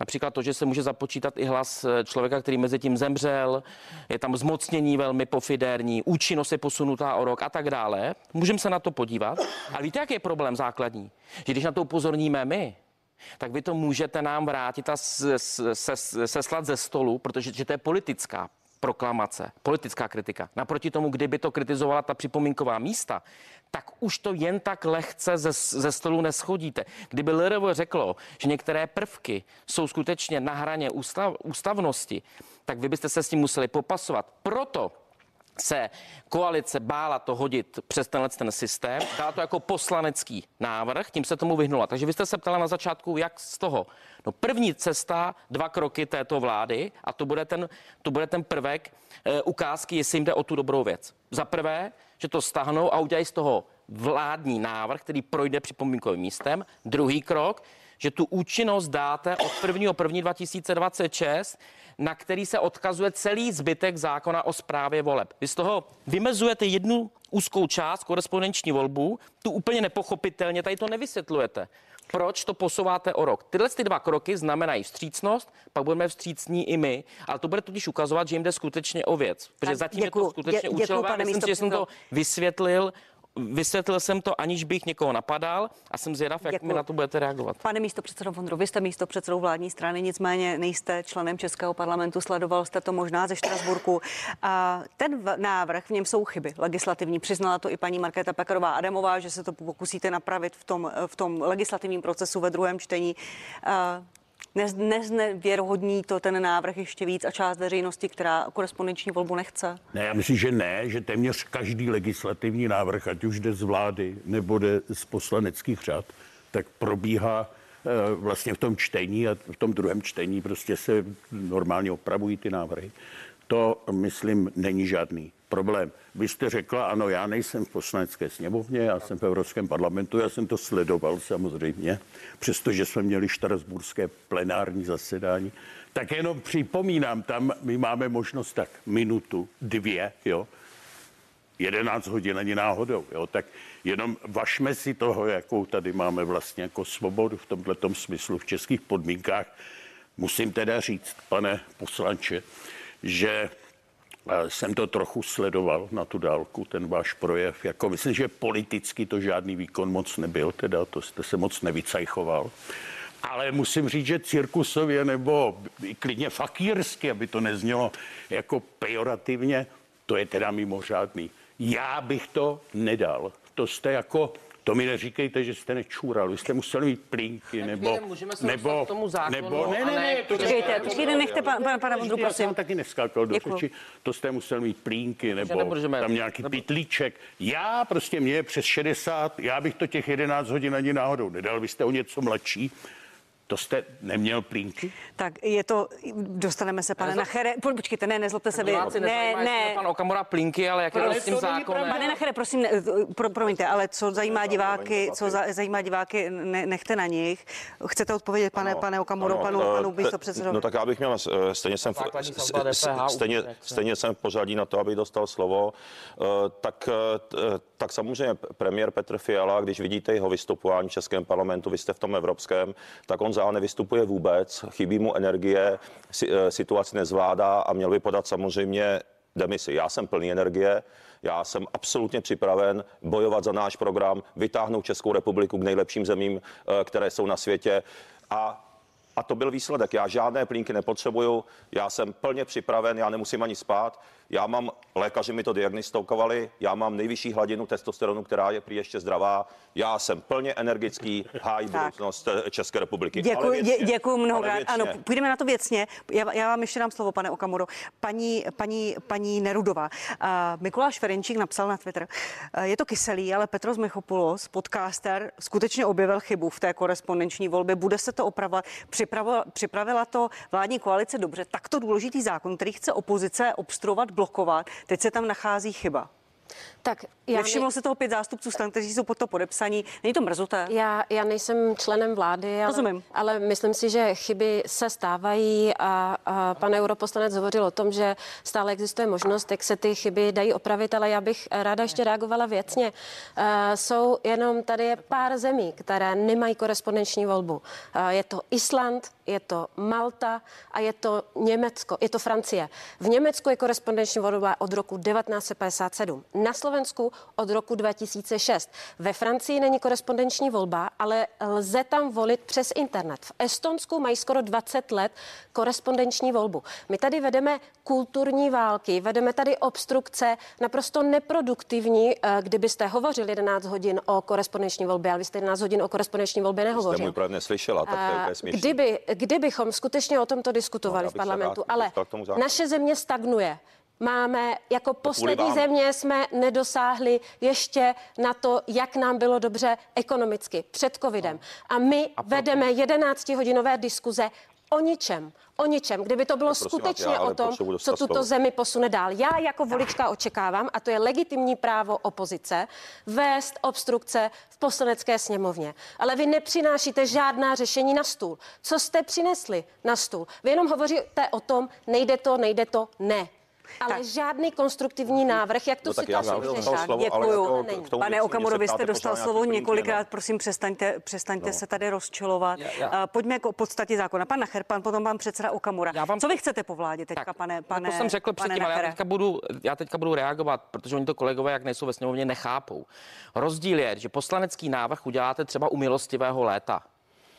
Například to, že se může započítat i hlas eh, člověka, který mezi tím zemřel, je tam zmocnění velmi pofidérní, účinnost je posunutá o rok a tak dále. Můžeme se na to podívat. Ale víte, jaký je problém základní? Že když na to upozorníme my, tak vy to můžete nám vrátit a seslat ze stolu, protože že to je politická proklamace, politická kritika. Naproti tomu, kdyby to kritizovala ta připomínková místa, tak už to jen tak lehce ze, ze stolu neschodíte. Kdyby LRV řeklo, že některé prvky jsou skutečně na hraně ústav, ústavnosti, tak vy byste se s tím museli popasovat. Proto se koalice bála to hodit přes tenhle ten systém, dala to jako poslanecký návrh, tím se tomu vyhnula. Takže vy jste se ptala na začátku, jak z toho. No první cesta, dva kroky této vlády a to bude ten, to bude ten prvek e, ukázky, jestli jim jde o tu dobrou věc. Za prvé, že to stáhnou a udělají z toho vládní návrh, který projde připomínkovým místem. Druhý krok, že tu účinnost dáte od 1. 1. 2026, na který se odkazuje celý zbytek zákona o správě voleb. Vy z toho vymezujete jednu úzkou část, korespondenční volbu, tu úplně nepochopitelně, tady to nevysvětlujete. Proč to posouváte o rok? Tyhle ty dva kroky znamenají vstřícnost, pak budeme vstřícní i my, ale to bude totiž ukazovat, že jim jde skutečně o věc. Protože Tak zatím je děkuju, to skutečně dě- pane Myslím že jsem to vysvětlil. Vysvětlil jsem to, aniž bych někoho napadal a jsem zvědav, jak mi Děkuju. na to budete reagovat. Pane místo předsedo Vondro, vy jste místo předsedou vládní strany, nicméně nejste členem Českého parlamentu, sledoval jste to možná ze Štrasburku. A ten v- návrh, v něm jsou chyby legislativní, přiznala to i paní Markéta Pekarová Adamová, že se to pokusíte napravit v tom, v tom legislativním procesu ve druhém čtení. A Nez, neznevěrohodní to ten návrh ještě víc a část veřejnosti, která korespondenční volbu nechce? Ne, já myslím, že ne, že téměř každý legislativní návrh, ať už jde z vlády nebo jde z poslaneckých řad, tak probíhá eh, vlastně v tom čtení a v tom druhém čtení prostě se normálně opravují ty návrhy. To, myslím, není žádný problém. Vy jste řekla, ano, já nejsem v poslanecké sněmovně, já jsem v Evropském parlamentu, já jsem to sledoval samozřejmě, přestože jsme měli štrasburské plenární zasedání. Tak jenom připomínám, tam my máme možnost tak minutu, dvě, jo, 11 hodin ani náhodou, jo, tak jenom vašme si toho, jakou tady máme vlastně jako svobodu v tomto smyslu v českých podmínkách. Musím teda říct, pane poslanče, že jsem to trochu sledoval na tu dálku, ten váš projev. Jako myslím, že politicky to žádný výkon moc nebyl, teda to jste se moc nevycajchoval. Ale musím říct, že cirkusově nebo klidně fakírsky, aby to neznělo jako pejorativně, to je teda mimořádný. Já bych to nedal. To jste jako, to mi neříkejte, že jste nečůral. Vy jste museli mít plínky, nebo... nebo, tomu zákonu, nebo, ne, ne, ne, to Počkejte, počkejte, nechte pan- pan- pana Vondru, Já prosím. jsem taky neskákal do řeči. To jste musel mít plínky, nebo tam nějaký pitlíček. Já prostě mě je přes 60, já bych to těch 11 hodin ani náhodou nedal. Vy jste o něco mladší. To jste neměl plínky? Tak je to, dostaneme se, pane Nezlo- Nachere, po- počkejte, ne, nezlobte se vy. Ne, ne, pan Okamura plínky, ale jak je to s tím zákonem? Pane Nachere, prosím, ne, pro, promiňte, ale co zajímá diváky, co za, zajímá diváky, ne, nechte na nich. Chcete odpovědět, pane, pane Okamuro, Ano, panu, eh, panu te- místo předsedovi? No tak já bych měl, eh, stejně jsem, stejně, stejně jsem v pořadí na to, aby dostal slovo, eh, tak, eh, eh, tak samozřejmě premiér Petr Fiala, když vidíte jeho vystupování v Českém parlamentu, vy jste v tom evropském, tak on za nevystupuje vůbec, chybí mu energie, eh, situaci nezvládá a měl by podat samozřejmě demisi. Já jsem plný energie, já jsem absolutně připraven bojovat za náš program, vytáhnout Českou republiku k nejlepším zemím, eh, které jsou na světě a a to byl výsledek. Já žádné plínky nepotřebuju, já jsem plně připraven, já nemusím ani spát. Já mám, lékaři mi to diagnostikovali, já mám nejvyšší hladinu testosteronu, která je prý ještě zdravá. Já jsem plně energický, hájí budoucnost eh, České republiky. Ale Děkuji, věcně, dě, děkuji ale mnohokrát. Ano, půjdeme na to věcně. Já, já vám ještě dám slovo, pane Okamuro. Paní, paní, paní Nerudová. Uh, Mikuláš Ferenčík napsal na Twitter. Uh, je to kyselý, ale Petros Michopoulos, podcaster, skutečně objevil chybu v té korespondenční volbě. Bude se to opravovat. Připravila, připravila to vládní koalice dobře. Takto důležitý zákon, který chce opozice obstruovat, blokovat. Teď se tam nachází chyba. Tak já Nevšimlo ne- se toho pět zástupců stan, kteří jsou pod to podepsaní. Není to mrzuté? Já, já nejsem členem vlády, ale, Rozumím. ale myslím si, že chyby se stávají a, a pan europoslanec hovořil o tom, že stále existuje možnost, jak se ty chyby dají opravit, ale já bych ráda ještě reagovala věcně. Uh, jsou jenom tady je pár zemí, které nemají korespondenční volbu. Uh, je to Island, je to Malta a je to Německo, je to Francie. V Německu je korespondenční volba od roku 1957. Na Slovensku od roku 2006. Ve Francii není korespondenční volba, ale lze tam volit přes internet. V Estonsku mají skoro 20 let korespondenční volbu. My tady vedeme kulturní války, vedeme tady obstrukce, naprosto neproduktivní, eh, kdybyste hovořil 11 hodin o korespondenční volbě, ale vy jste 11 hodin o korespondenční volbě Jste nehovořil. můj projev neslyšela, tak to je úplně směšné. Kdyby, kdybychom skutečně o tomto diskutovali No, v parlamentu, ale naše země stagnuje. Máme jako poslední země jsme nedosáhli ještě na to, jak nám bylo dobře ekonomicky před covidem. A my vedeme 11-hodinové diskuze o ničem, o ničem. Kdyby to bylo vás, skutečně já ale o tom, co tuto slovo. zemi posune dál. Já jako volička očekávám, a to je legitimní právo opozice, vést obstrukce v poslanecké sněmovně. Ale vy nepřinášíte žádná řešení na stůl. Co jste přinesli na stůl? Vy jenom hovoříte o tom, nejde to, nejde to, ne. Ale tak. žádný konstruktivní návrh, jak tu No situaci vyřešit. slovo, ale Děkuju. jako Pane Okamuro, vy jste dostal slovo několikrát, plínky, prosím, přestaňte, přestaňte No. se tady rozčilovat. Já- já- A Pojďme k podstatě zákona. Pan Nacher, pan, potom pan předseda Okamura. Já vám- Co vy chcete po vládě teďka, Tak, pane, pane to jsem řekl pane předtím, ale já teďka, budu, já teďka budu reagovat, protože oni to kolegové, jak nejsou ve sněmovně, nechápou. Rozdíl je, že poslanecký návrh uděláte třeba u milostivého léta.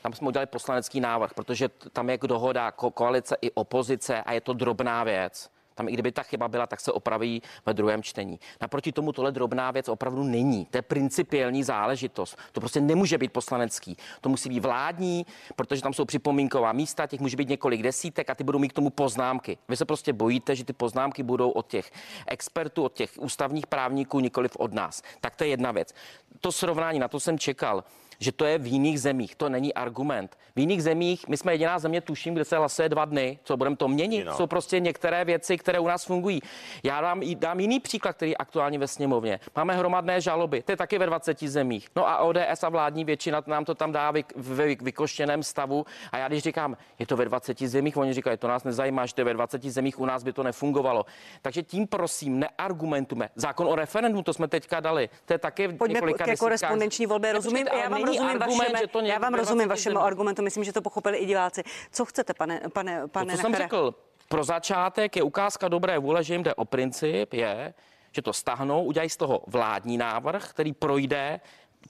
Tam jsme udělali poslanecký návrh, protože tam je dohoda ko- koalice i opozice a je to drobná věc. Tam i kdyby ta chyba byla, tak se opraví ve druhém čtení. Naproti tomu tohle drobná věc opravdu není. To je principiální záležitost. To prostě nemůže být poslanecký. To musí být vládní, protože tam jsou připomínková místa, těch může být několik desítek a ty budou mít k tomu poznámky. Vy se prostě bojíte, že ty poznámky budou od těch expertů, od těch ústavních právníků, nikoliv od nás. Tak to je jedna věc. To srovnání, na to jsem čekal že to je v jiných zemích. To není argument. V jiných zemích, my jsme jediná země, tuším, kde se hlasuje dva dny. Co budeme to měnit? Jiná. Jsou prostě některé věci, které u nás fungují. Já dám, dám jiný příklad, který je aktuálně ve sněmovně. Máme hromadné žaloby, to je taky ve 20 zemích. No a ODS a vládní většina nám to tam dá vy, ve vykoštěném stavu. A já když říkám, je to ve 20 zemích, oni říkají, to nás nezajímá, že to je ve 20 zemích, u nás by to nefungovalo. Takže tím prosím, neargumentujme. Zákon o referendu, to jsme teďka dali. To je taky v Pojďme několika ke desítkách- korespondenční volbě. Rozumím, Počkejte, já vám rozumím, argument, vašemu, že to já vám rozumím 20 vašemu argumentu. Myslím, že to pochopili i diváci. Co chcete, pane, pane, pane to, co jsem řekl, pro začátek je ukázka dobré vůle, že jim jde o princip, je, že to stahnou, udělají z toho vládní návrh, který projde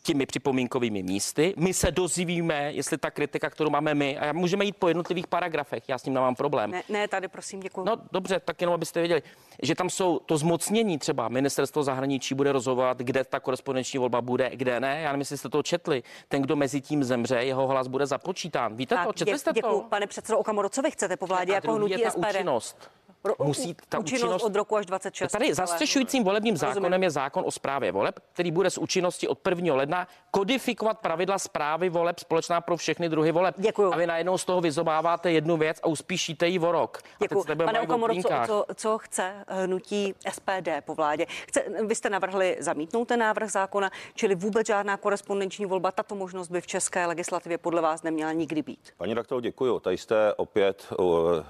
těmi připomínkovými místy. My se dozvíme, jestli ta kritika, kterou máme my, a můžeme jít po jednotlivých paragrafech, já s tím nemám problém. Ne, ne, tady prosím, děkuji. No dobře, tak jenom abyste věděli, že tam jsou to zmocnění třeba ministerstvo zahraničí bude rozhodovat, kde ta korespondenční volba bude, kde ne. Já nevím, jestli jste to četli. Ten, kdo mezi tím zemře, jeho hlas bude započítán. Víte to? Četli jste děkuji, to? pane předsedo Okamoro, co vy chcete po vládě jako hnutí je ta SPD? účinnost. Ro- Musí ta účinnost, účinnost od roku až 26. Tady zastřešujícím volebním Rozumím. zákonem je zákon o správě voleb, který bude s účinností od 1. ledna kodifikovat pravidla zprávy voleb společná pro všechny druhy voleb. Děkuju. A vy najednou z toho vyzobáváte jednu věc a uspíšíte ji o rok. Děkuji. Pane Okamoro, co, co, co chce hnutí SPD po vládě? Chce, vy jste navrhli zamítnout ten návrh zákona, čili vůbec žádná korespondenční volba. Tato možnost by v české legislativě podle vás neměla nikdy být. Paní Raktel, děkuji. Tady jste opět,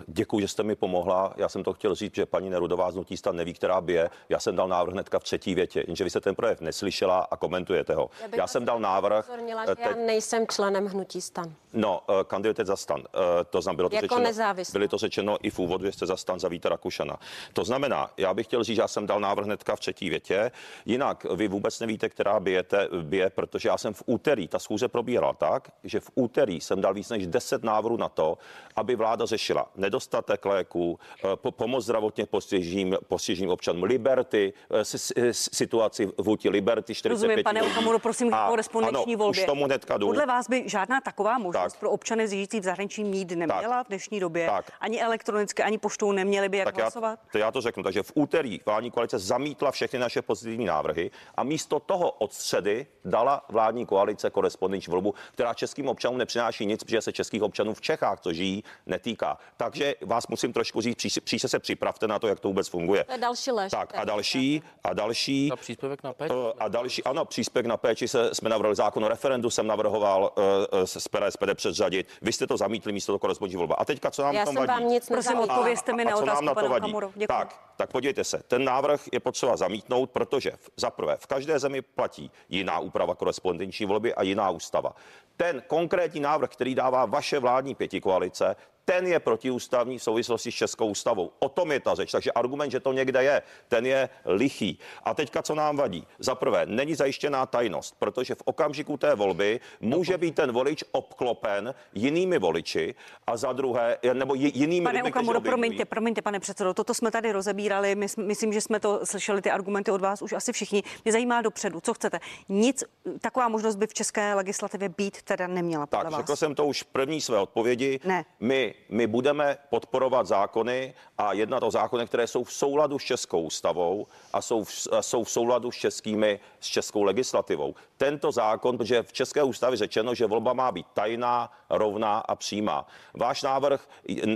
děkuji, že jste mi pomohla. Já jsem to chtěl říct, že paní Nerudová z Hnutí stan neví, která bije. Já jsem dal návrh hnedka v třetí větě, jenže vy jste ten projev neslyšela a komentujete ho. Já vás jsem dal návrh. upozornila, eh, já nejsem členem hnutí stan. No, eh, kandidujete za stan. Eh, To znamená, bylo to Jako řečeno, nezávislá. byli to řečeno i v úvodu, že jste za stan za Víta Rakušana. To znamená, já bych chtěl říct, že já jsem dal návrh hnedka v třetí větě. Jinak vy vůbec nevíte, která bijete, bije, protože já jsem v úterý, ta schůze probíhala tak, že v úterý jsem dal víc než 10 návrhů na to, aby vláda řešila nedostatek léků, eh, po, pomoc zdravotně postiženým, postiženým občanům Liberty, eh, si, situaci vůči Liberty 45 Rozumím, pane. Okamuro, prosím, A- korespondenční ano, volbě. Už tomu hnedka jdu. Podle vás by žádná taková možnost Tak. pro občany žijící v zahraničí mít neměla v dnešní době. Tak. Ani elektronicky, ani poštou neměli by jak tak já, hlasovat? to já to řeknu. Takže v úterý vládní koalice zamítla všechny naše pozitivní návrhy a místo toho od středy dala vládní koalice korespondenční volbu, která českým občanům nepřináší nic, protože se českých občanů v Čechách, co žijí, netýká. Takže vás musím trošku říct, příště, příště se připravte na to, jak to vůbec funguje. To je další lež. Tak a další, a další. Ta příspěvek na péči. Eh, A další, ano, příspěvek na péči se, jsme navrhli zákon o referendu, jsem navrhoval uh, z PD, SPD předřadit. Vy jste to zamítli místo toho korespondenční volba. A teďka, co nám Já jsem vadí? vám nic Prosím, odpovězte mi A na co nám otázku, na to vadí? Tak, tak podívejte se, ten návrh je potřeba zamítnout, protože v- za prvé v každé zemi platí jiná úprava korespondenční volby a jiná ústava. Ten konkrétní návrh, který dává vaše vládní pětikoalice, ten je protiústavní v souvislosti s Českou ústavou. O tom je ta řeč. Takže argument, že to někde je, ten je lichý. A teďka, co nám vadí? Za prvé, není zajištěná tajnost, protože v okamžiku té volby může být ten volič obklopen jinými voliči a za druhé, nebo ji- jinými Pane lidmi, Okamuro, promiňte, promiňte, pane předsedo, toto jsme tady rozebírali, my, myslím, že jsme to slyšeli, ty argumenty od vás už asi všichni. Mě zajímá dopředu, co chcete. Nic, taková možnost by v české legislativě být teda neměla, Tak, vás. řekl jsem to už v první své odpovědi. Ne. My, my budeme podporovat zákony a jednat o zákonech, které jsou v souladu s Českou ústavou a jsou v, jsou v souladu s, českými, s českou legislativou. Tento zákon, protože v České ústavě řečeno, že volba má být tajná, rovná a přímá. Váš návrh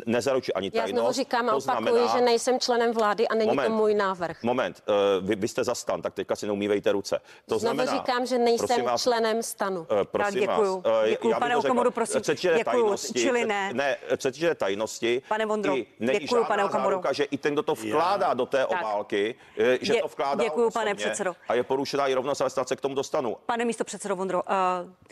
nezaručí ani Já tajnost. znovu říkám a to opakuji, znamená- že nejsem členem vlády a není Moment. to můj návrh. Moment, uh, vy, vy jste zastan, tak teďka si neumývejte ruce. To Znovu znamená, říkám, že nejsem vás, členem stanu. Eh, Prosím děkuju. vás, eh, Děkuju, já bych pane Okamuro, prosím. Děkuju, tajnosti, čili ne. ne, týče tajnosti, Pane Vondro, děkuju, pane Okamuro. záruka, že i ten, kdo to vkládá do té Tak. obálky, eh, že Dě- to vkládá děkuju, pane předsedo. A je porušená i rovnost, ale snad se k tomu dostanu. Pane místo předsedo Vondro,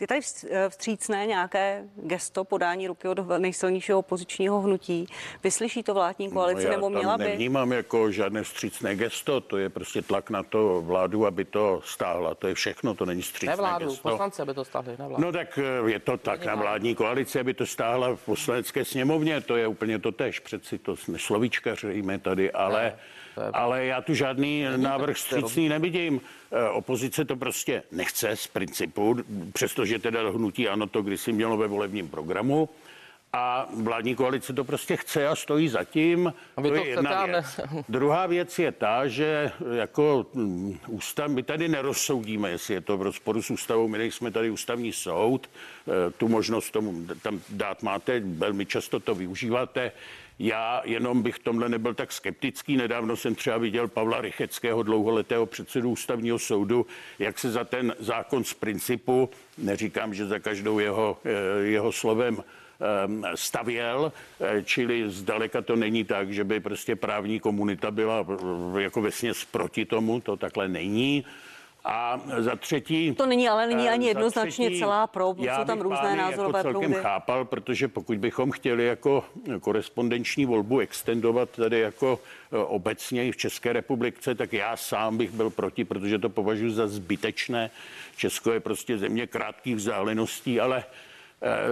je tady eh, vstřícné nějaké gesto podání ruky od nejsilnějšího opozičního hnutí? Vyslyší to vládní koalice No, já nebo měla by? nevnímám jako žádné vstřícné gesto, to je prostě tlak na to vládu, aby to stáhla. To je všechno, to není vstřícné Ne vládu, gesto. poslanci, aby to stáhli na vládu. No tak eh, je to tak na vládní koalici, aby to stáhla v poslanecké sněmovně, to je úplně to tež, přeci to slovíčkaříme tady, ale, ale já tu žádný návrh střícný nevidím. Eh, Opozice to prostě nechce z principu, přestože teda hnutí ano to kdysi mělo ve volebním programu. A vládní koalice to prostě chce a stojí za tím. A to to je jedna a ne- věc. Druhá věc je ta, že jako mm, ústav, my tady nerozsoudíme, jestli je to v rozporu s ústavou, my nejsme tady ústavní soud, eh, tu možnost tomu tam dát máte, velmi často to využíváte. Já jenom bych tomhle nebyl tak skeptický. Nedávno jsem třeba viděl Pavla Rycheckého, dlouholetého předsedu ústavního soudu, jak se za ten zákon z principu, neříkám, že za každou jeho, eh, jeho slovem, ehm, stavěl, eh, čili zdaleka to není tak, že by prostě právní komunita byla eh, jako vesměs proti tomu, to takhle není. A za třetí... To není ale není eh, ani jednoznačně celá pro, já jsou tam různé pány názorové jako celkem proudy. chápal, protože pokud bychom chtěli jako korespondenční volbu extendovat tady jako eh, obecně i v České republice, tak já sám bych byl proti, protože to považuji za zbytečné. Česko je prostě země krátkých vzdáleností, ale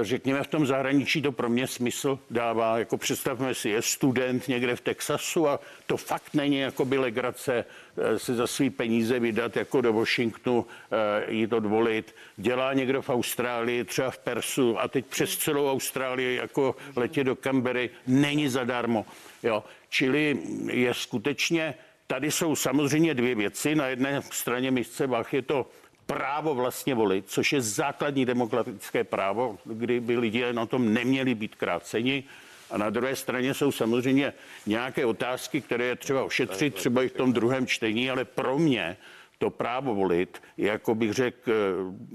řekněme v tom zahraničí to pro mě smysl dává. Jako představme si, je student někde v Texasu a to fakt není jako by legrace eh, se za svý peníze vydat jako do Washingtonu, eh, jít odvolit. Dělá někdo v Austrálii, třeba v Persu a teď přes celou Austrálii jako letět do Canberry není zadarmo. Jo. Čili je skutečně, tady jsou samozřejmě dvě věci. Na jedné straně misce Bach je to právo vlastně volit, což je základní demokratické právo, kdy by lidé na tom neměli být kráceni. A na druhé straně jsou samozřejmě nějaké otázky, které je třeba ošetřit, třeba i v tom druhém čtení, ale pro mě to právo volit je, jako bych řekl, eh,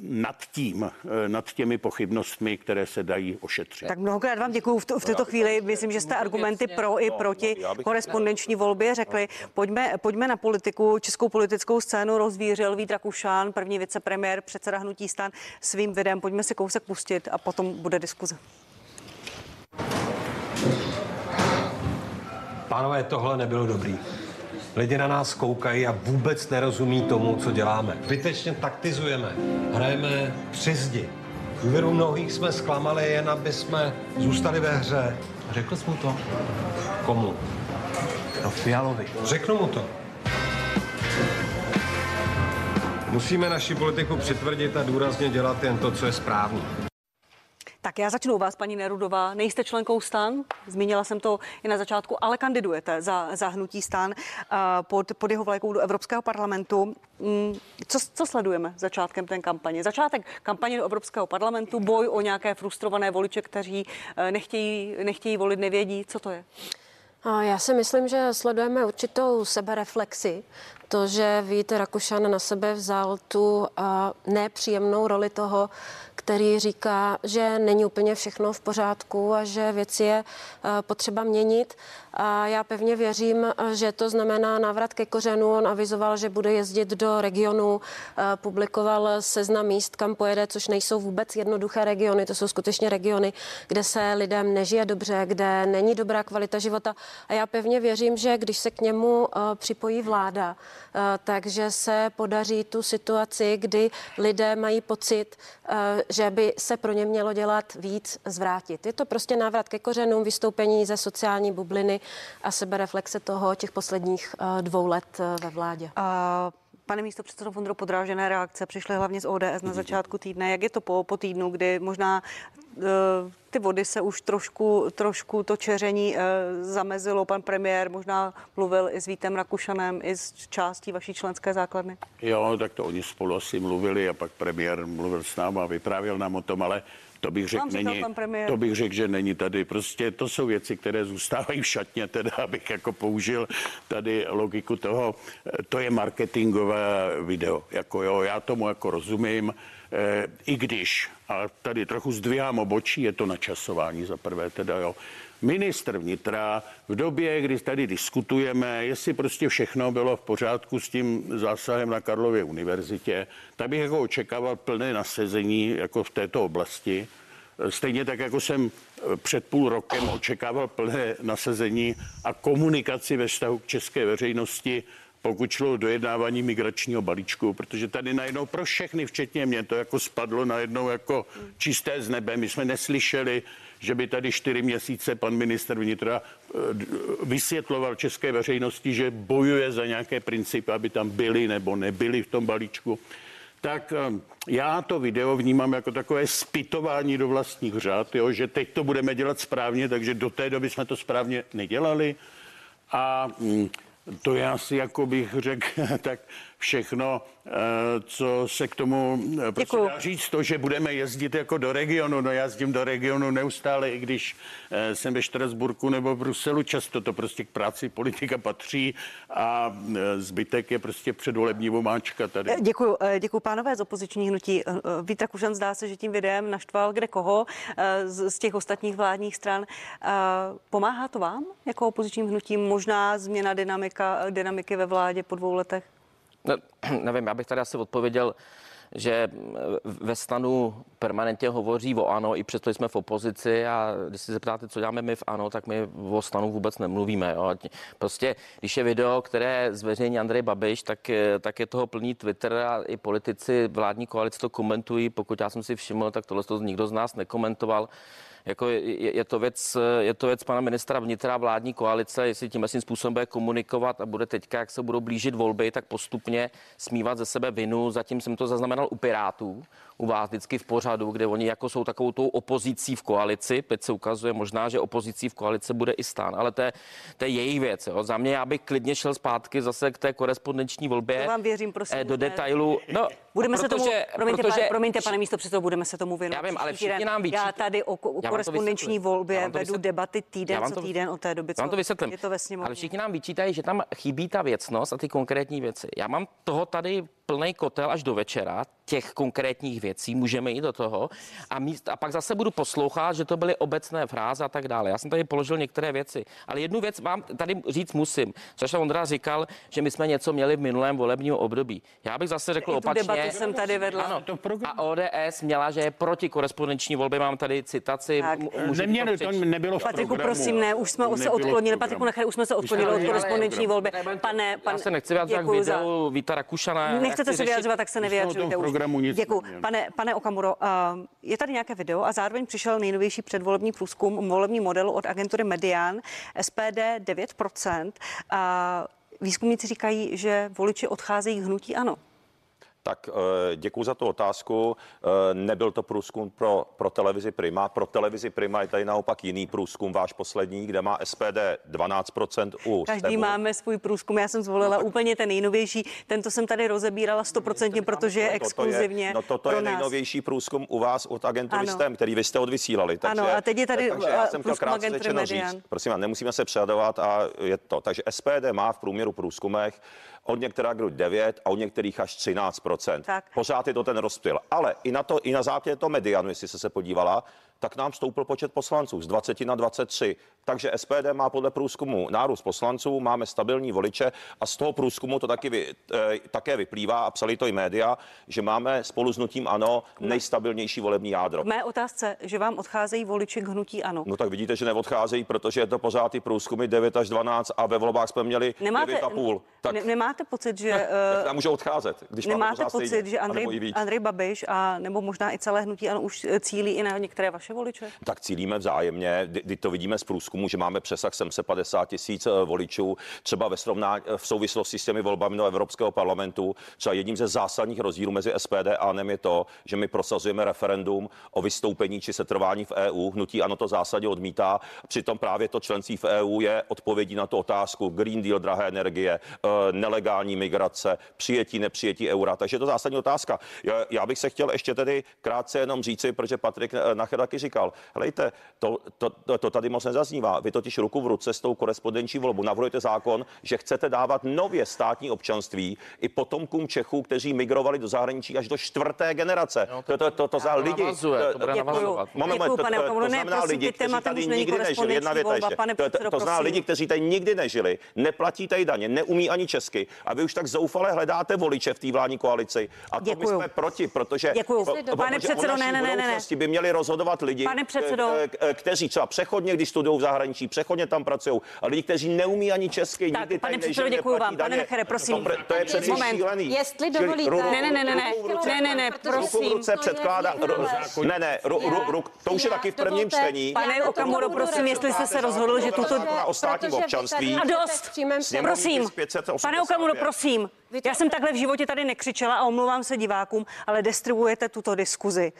nad tím, eh, nad těmi pochybnostmi, které se dají ošetřit. Tak mnohokrát vám děkuji v, tu, v této chvíli. Myslím, že jste argumenty pro i proti korespondenční volbě řekli. Pojďme, pojďme na politiku. Českou politickou scénu rozvířil Vít Rakušán, první vicepremiér, předseda hnutí stan svým videem. Pojďme si kousek pustit a potom bude diskuze. Pánové, tohle nebylo dobrý. Lidi na nás koukají a vůbec nerozumí tomu, co děláme. Zbytečně taktizujeme, hrajeme při zdi. Důvěru mnohých jsme zklamali jen, aby jsme zůstali ve hře. Řekl jsi mu to? Komu? No Fialovi. Řeknu mu to. Musíme naši politiku přitvrdit a důrazně dělat jen to, co je správný. Tak já začnu vás, paní Nerudová. Nejste členkou stan, zmínila jsem to i na začátku, ale kandidujete za, za hnutí stan uh, pod, pod jeho vlajkou do Evropského parlamentu. Mm, Co, co sledujeme začátkem té kampaně? Začátek kampaně do Evropského parlamentu, boj o nějaké frustrované voliče, kteří eh, nechtějí, nechtějí volit, nevědí, co to je? Já si myslím, že sledujeme určitou sebereflexi. To, že Vít Rakušan na sebe vzal tu a, nepříjemnou roli toho, který říká, že není úplně všechno v pořádku a že věci je a, potřeba měnit. A já pevně věřím, že to znamená návrat ke kořenu. On avizoval, že bude jezdit do regionu, a, publikoval seznam míst, kam pojede, což nejsou vůbec jednoduché regiony. To jsou skutečně regiony, kde se lidem nežije dobře, kde není dobrá kvalita života. A já pevně věřím, že když se k němu a, připojí vláda, takže se podaří tu situaci, kdy lidé mají pocit, že by se pro ně mělo dělat víc, zvrátit. Je to prostě návrat ke kořenům, vystoupení ze sociální bubliny a sebereflexe toho těch posledních a, dvou let a, ve vládě. A Pane místo předsedo Vondro, podrážené reakce přišly hlavně z ODS na začátku týdne. Jak je to po, po týdnu, kdy možná uh, ty vody se už trošku, trošku to čeření uh, zamezilo? Pan premiér možná mluvil i s Vítem Rakušanem, i s částí vaší členské základny. Jo, tak to oni spolu asi mluvili a pak premiér mluvil s námi a vyprávěl nám o tom, ale to bych řekl, není, to bych řekl, že není tady. Prostě to jsou věci, které zůstávají v šatně, teda abych jako použil tady logiku toho, eh, to je marketingové video. Jako jo, já tomu jako rozumím, eh, i když, a tady trochu zdvihám obočí, je to načasování za prvé teda, jo. Ministr vnitra v době, kdy tady diskutujeme, jestli prostě všechno bylo v pořádku s tím zásahem na Karlově univerzitě, tak bych jako očekával plné nasazení jako v této oblasti. Stejně tak, jako jsem před půl rokem očekával plné nasazení a komunikaci ve vztahu k české veřejnosti, pokud šlo dojednávání migračního balíčku, protože tady najednou pro všechny, včetně mě, to jako spadlo najednou jako čisté z nebe. My jsme neslyšeli, že by tady čtyři měsíce pan minister vnitra eh, vysvětloval české veřejnosti, že bojuje za nějaké principy, aby tam byly nebo nebyly v tom balíčku tak eh, já to video vnímám jako takové spytování do vlastních řád, jo, že teď to budeme dělat správně, takže do té doby jsme to správně nedělali. A mm, to je asi, jako bych řekl, *laughs* tak všechno, eh, co se k tomu eh, prostě dá říct. To, že budeme jezdit jako do regionu, no já jezdím do regionu neustále, i když eh, jsem ve Štrasburku nebo v Bruselu, často to prostě k práci politika patří a zbytek je prostě předvolební vomáčka tady. Děkuji, děkuji pánové z opoziční hnutí. Eh, Vít Rakušan zdá se, že tím videem naštval kde koho z, těch ostatních vládních stran. Pomáhá to vám jako opozičním hnutím? Možná změna dynamika, dynamiky ve vládě po dvou letech? Ne, *clears throat* nevím, já bych tady asi odpověděl, že ve stanu permanentně hovoří o ANO, i přesto jsme v opozici a když si zeptáte, co děláme my v ANO, tak my o stanu vůbec nemluvíme. Jo. Prostě, když je video, které zveřejní Andrej Babiš, tak, eh, tak je toho plný Twitter a i politici vládní koalice to komentují. Pokud já jsem si všiml, tak tohle to nikdo z nás nekomentoval. Jako je, je, to věc, je to věc pana ministra vnitra vládní koalice, jestli tím svým způsobem bude komunikovat a bude teďka, jak se budou blížit volby, tak postupně smívat ze sebe vinu. Zatím jsem to zaznamenal u Pirátů, u vás vždycky v pořadu, kde oni jako jsou takovou tou opozicí v koalici. Teď se ukazuje možná, že opozicí v koalici bude i stán, ale to je, to je jejich věc. Jo. Za mě já bych klidně šel zpátky zase k té korespondenční volbě. To vám věřím, prosím. eh, Do detailu. No, Budeme se tomu, protože- promiňte, protože- pane, promiňte, pane místo předsedo, budeme se tomu věnovat. Já vím, ale všichni týden. nám vyčítají- Já tady o, o Já to korespondenční volbě to vedu debaty týden vám co to- týden od té doby, Já vám co to vysvětlím. je to ve sněmovně. Ale všichni nám vyčítají, že tam chybí ta věcnost a ty konkrétní věci. Já mám toho tady plný kotel až do večera, těch konkrétních věcí, můžeme jít do toho. A, míst, a pak zase budu poslouchat, že to byly obecné fráze a tak dále. Já jsem tady položil některé věci, ale jednu věc vám tady říct musím. Což Ondra říkal, že my jsme něco měli v minulém volebním období. Já bych zase řekl I tu opačně. debatu jsem tady vedla. Ano, a ODS měla, že je proti korespondenční volbě. Mám tady citaci. Tak. M- můžu Neměli, to přečíst? nebylo v Patriku, programu. prosím, ne, už jsme To se odklonili. Patriku, nechaj, už jsme se odklonili od korespondenční volby. Pane, pan, Já se nechci vyjádřit k děkuju za- videu Víta Rakušana. Já Nechcete se vyjadřovat, tak se nevyjadřujte už. programu nic Děkuji. Pane, pane Okamuro, uh, je tady nějaké video a zároveň přišel nejnovější předvolební průzkum volební modelu od agentury Median, SPD 9%. A výzkumníci říkají, že voliči odcházejí hnutí ano. Tak děkuji za tu otázku. Eh, Nebyl to průzkum pro, pro televizi Prima. Pro televizi Prima je tady naopak jiný průzkum, váš poslední, kde má SPD 12% u Každý Stevu. máme svůj průzkum. Já jsem zvolila úplně ten nejnovější. Tento jsem tady rozebírala 100%, protože je Toto exkluzivně no toto pro je nás. nejnovější průzkum u vás od agentury Ano. STEM, který vy jste odvysílali. Takže, Ano, a teď je tady, takže já uh, jsem průzkum krátce agentury Median. říct, prosím, nemusíme se předovat a je to. Takže SPD má v průměru průzkumech od některých 9 a od některých až 13 Tak. Pořád je to ten rozptyl. Ale i na, to, i na základě toho medianu, jestli jste se podívala, tak nám stoupl počet poslanců z 20 na 23. Takže SPD má podle průzkumu nárůst poslanců, máme stabilní voliče a z toho průzkumu to taky vy, eh, také vyplývá a psali to i média, že máme spolu s nutím ANO nejstabilnější volební jádro. K mé otázce, že vám odcházejí voliči k hnutí ano. No tak vidíte, že neodcházejí, protože je to pořád ty průzkumy 9 až 12 a ve volbách jsme měli Nemáte, 9,5. Tak, ne, nemáte pocit, že... *laughs* tak eh, nám odcházet, když Nemáte pocit, stejně, že Andrej. Andrej Babiš a nebo možná i celé hnutí ano už eh, cílí i na některé vaše voliče? tak cílíme vzájemně. Kdy to vidíme z průzkumu, že máme přesah 750 tisíc eh, voličů, třeba ve srovnání v souvislosti s těmi volbami do Evropského parlamentu. Třeba jedním ze zásadních rozdílů mezi SPD a ANEM je to, že my prosazujeme referendum o vystoupení či setrvání v EU. Hnutí ano to zásadě odmítá. Přitom právě to členství v EU je odpovědí na tu otázku Green Deal, drahé energie, eh, nelegální migrace, přijetí, nepřijetí eura. Takže je to zásadní otázka. Já, bych se chtěl ještě tedy krátce jenom říci, protože Patrik eh, Nacher taky říkal, helejte, to, to, to, to tady moc nezaznívá. Vy totiž ruku v ruce s tou korespondenční volbou navrhujete zákon, že chcete dávat nově státní občanství i potomkům Čechů, kteří migrovali do zahraničí až do čtvrté generace. No, to, to, to, to za to lidi. navazuje, to bude navazovat. Moment, to- to-. To znamená lidi, kteří tady už není nikdy nežili. Jedna věta ještě. To- to- prosím. lidi, kteří tady nikdy nežili, neplatí tady daně, neumí ani česky a vy už tak zoufale hledáte voliče v té vládní koalici. A to my jsme proti, protože, Děkuju. Pane předsedo, ne, ne, ne, ne, by měli rozhodovat lidi, Pane předsedo. k- k- kteří třeba přechodně, když studují v zahraničí, přechodně tam pracují, a lidi, kteří neumí ani česky, Tak, nikdy pane tady předsedo, neplatí vám. Pane daně. Nechere, prosím. To, pr- to je přeci Moment. šílený. Jestli dovolíte- ru- ru- Ne, ne, ne, ne, ne. ruku Ne, ne, ne, ruku v prosím. ruce předkládá. Ne, ne, ru, ru, ru, to už je taky v prvním čtení. Pane Okamuro, prosím, jestli jste se rozhodl, že tuto... O státním občanství. A dost. Prosím, tisk 585. pane Okamuro, prosím. Já jsem takhle v životě tady nekřičela a omlouvám se divákům, ale distribuujete tuto diskuzi.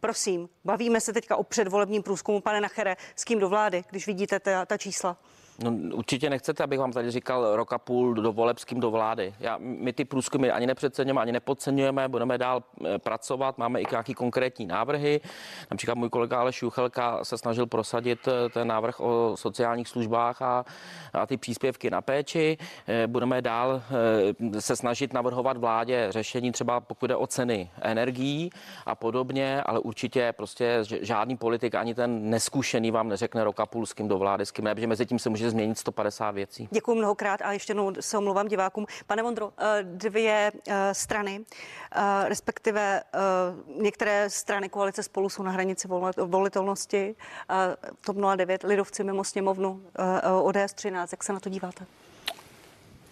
Prosím, bavíme se teďka o předvolebním průzkumu, pane Nachere, s kým do vlády, když vidíte ta, ta čísla. No, určitě nechcete, abych vám tady říkal rok a půl do voleb s kým do vlády. Já, my ty průzkumy ani nepřeceňujeme, ani nepodceňujeme, budeme dál eh, pracovat, máme i nějaké konkrétní návrhy. Například můj kolega Aleš Juchelka se snažil prosadit eh, ten návrh o sociálních službách a, a ty příspěvky na péči. Eh, Budeme dál se snažit navrhovat vládě řešení třeba pokud jde o ceny energií a podobně, ale určitě prostě žádný politik, ani ten neskušený vám neřekne rok a půl s kým do vlády, s kým ne, protože mezi tím se může změnit 150 věcí. Děkuji mnohokrát a ještě jednou se omlouvám divákům. Pane Vondro, eh, dvě eh, strany, eh, respektive některé strany koalice spolu jsou na hranici volit- volitelnosti. TOP 09, Lidovci mimo sněmovnu, ODS 13. Jak se na to díváte?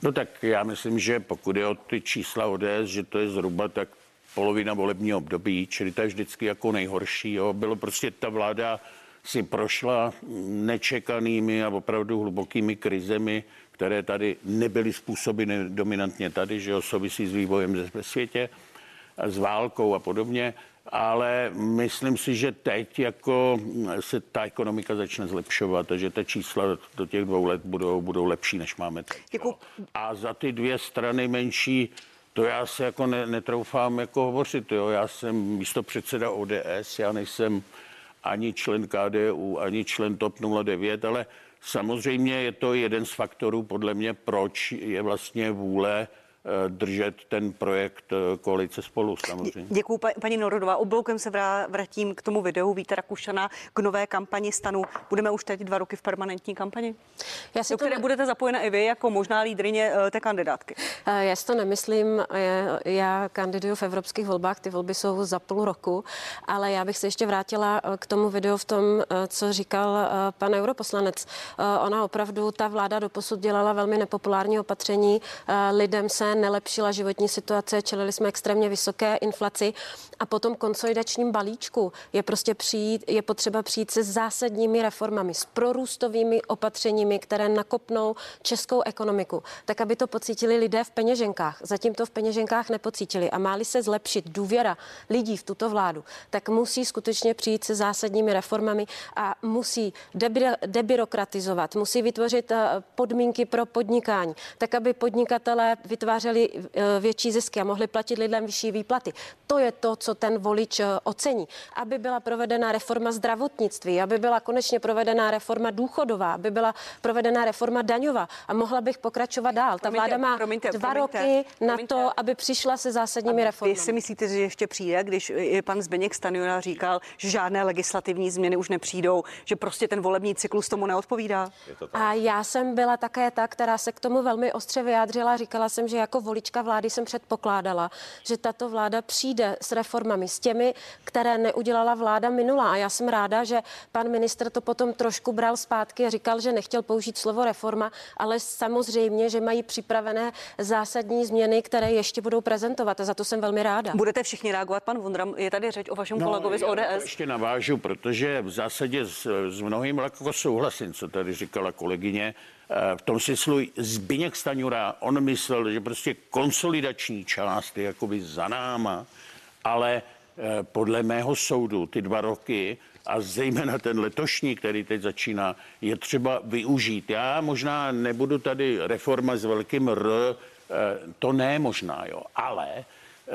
No tak já myslím, že pokud je o ty čísla ODS, že to je zhruba tak polovina volebního období, čili to je vždycky jako nejhorší. Jo. Bylo prostě ta vláda si prošla nečekanými a opravdu hlubokými krizemi, které tady nebyly způsobeny dominantně tady, že jo, souvisí s vývojem ve světě, s válkou a podobně. Ale myslím si, že teď jako se ta ekonomika začne zlepšovat a že ta čísla do těch dvou let budou, budou lepší, než máme teď. Děkuji. A za ty dvě strany menší, to já se jako ne, netroufám jako hovořit. Jo. Já jsem místo předseda ODS, já nejsem ani člen KDU, ani člen TOP 09, ale samozřejmě je to jeden z faktorů, podle mě, proč je vlastně vůle držet ten projekt eh, koalice spolu samozřejmě. Děkuji, paní Norodová. Obloukem se vrá, vrátím k tomu videu Víta Rakušana k nové kampani stanu. Budeme už teď dva roky v permanentní kampani? Já si do to které budete zapojena i vy jako možná lídrině eh, té kandidátky. Eh, Já si to nemyslím. Já- Já kandiduju v evropských volbách, ty volby jsou za půl roku, ale já bych se ještě vrátila eh, k tomu videu v tom, eh, co říkal eh, pan europoslanec. Eh, Ona opravdu, ta vláda doposud dělala velmi nepopulární opatření, Eh, lidem se nelepšila životní situace, čelili jsme extrémně vysoké inflaci a potom konsolidačním balíčku je prostě přijít, je potřeba přijít se zásadními reformami, s prorůstovými opatřeními, které nakopnou českou ekonomiku, tak aby to pocítili lidé v peněženkách. Zatím to v peněženkách nepocítili a máli se zlepšit důvěra lidí v tuto vládu, tak musí skutečně přijít se zásadními reformami a musí debi- debirokratizovat, musí vytvořit eh, podmínky pro podnikání, tak aby podnikatelé vytvářeli eh, větší zisky a mohli platit lidem vyšší výplaty. To je to, co ten volič eh, ocení. Aby byla provedena reforma zdravotnictví, aby byla konečně provedena reforma důchodová, aby byla provedena reforma daňová a mohla bych pokračovat dál. Ta Promiňte, vláda má promiňte, dva promiňte, roky na promiňte. to, aby přišla se zásadními Vy reformami. si myslíte, že ještě přijde, když pan Zbeněk Stanjura říkal, že žádné legislativní změny už nepřijdou, že prostě ten volební cyklus tomu neodpovídá? A já jsem byla také ta, která se k tomu velmi ostře vyjádřila. Říkala jsem, že jako volička vlády jsem předpokládala, že tato vláda přijde s reformami, s těmi, které neudělala vláda minulá. A já jsem ráda, že pan ministr to potom trošku bral zpátky a říkal, že nechtěl použít slovo reforma, ale samozřejmě, že mají připravené zásadní změny, které ještě budou prezentovat. A za to jsem velmi ráda. Budete všichni reagovat, pan Vondram, je tady řeč o vašem kolegovi z No, já na to ODS. ještě navážu, protože v zásadě s, s mnohým jako souhlasím, co tady říkala kolegyně. Eh, V tom smyslu Zbyněk Staňura, on myslel, že prostě konsolidační část je jakoby za náma, ale eh, podle mého soudu ty dva roky a zejména ten letošní, který teď začíná, je třeba využít. Já možná nebudu tady reforma s velkým R, eh, to ne možná, jo, ale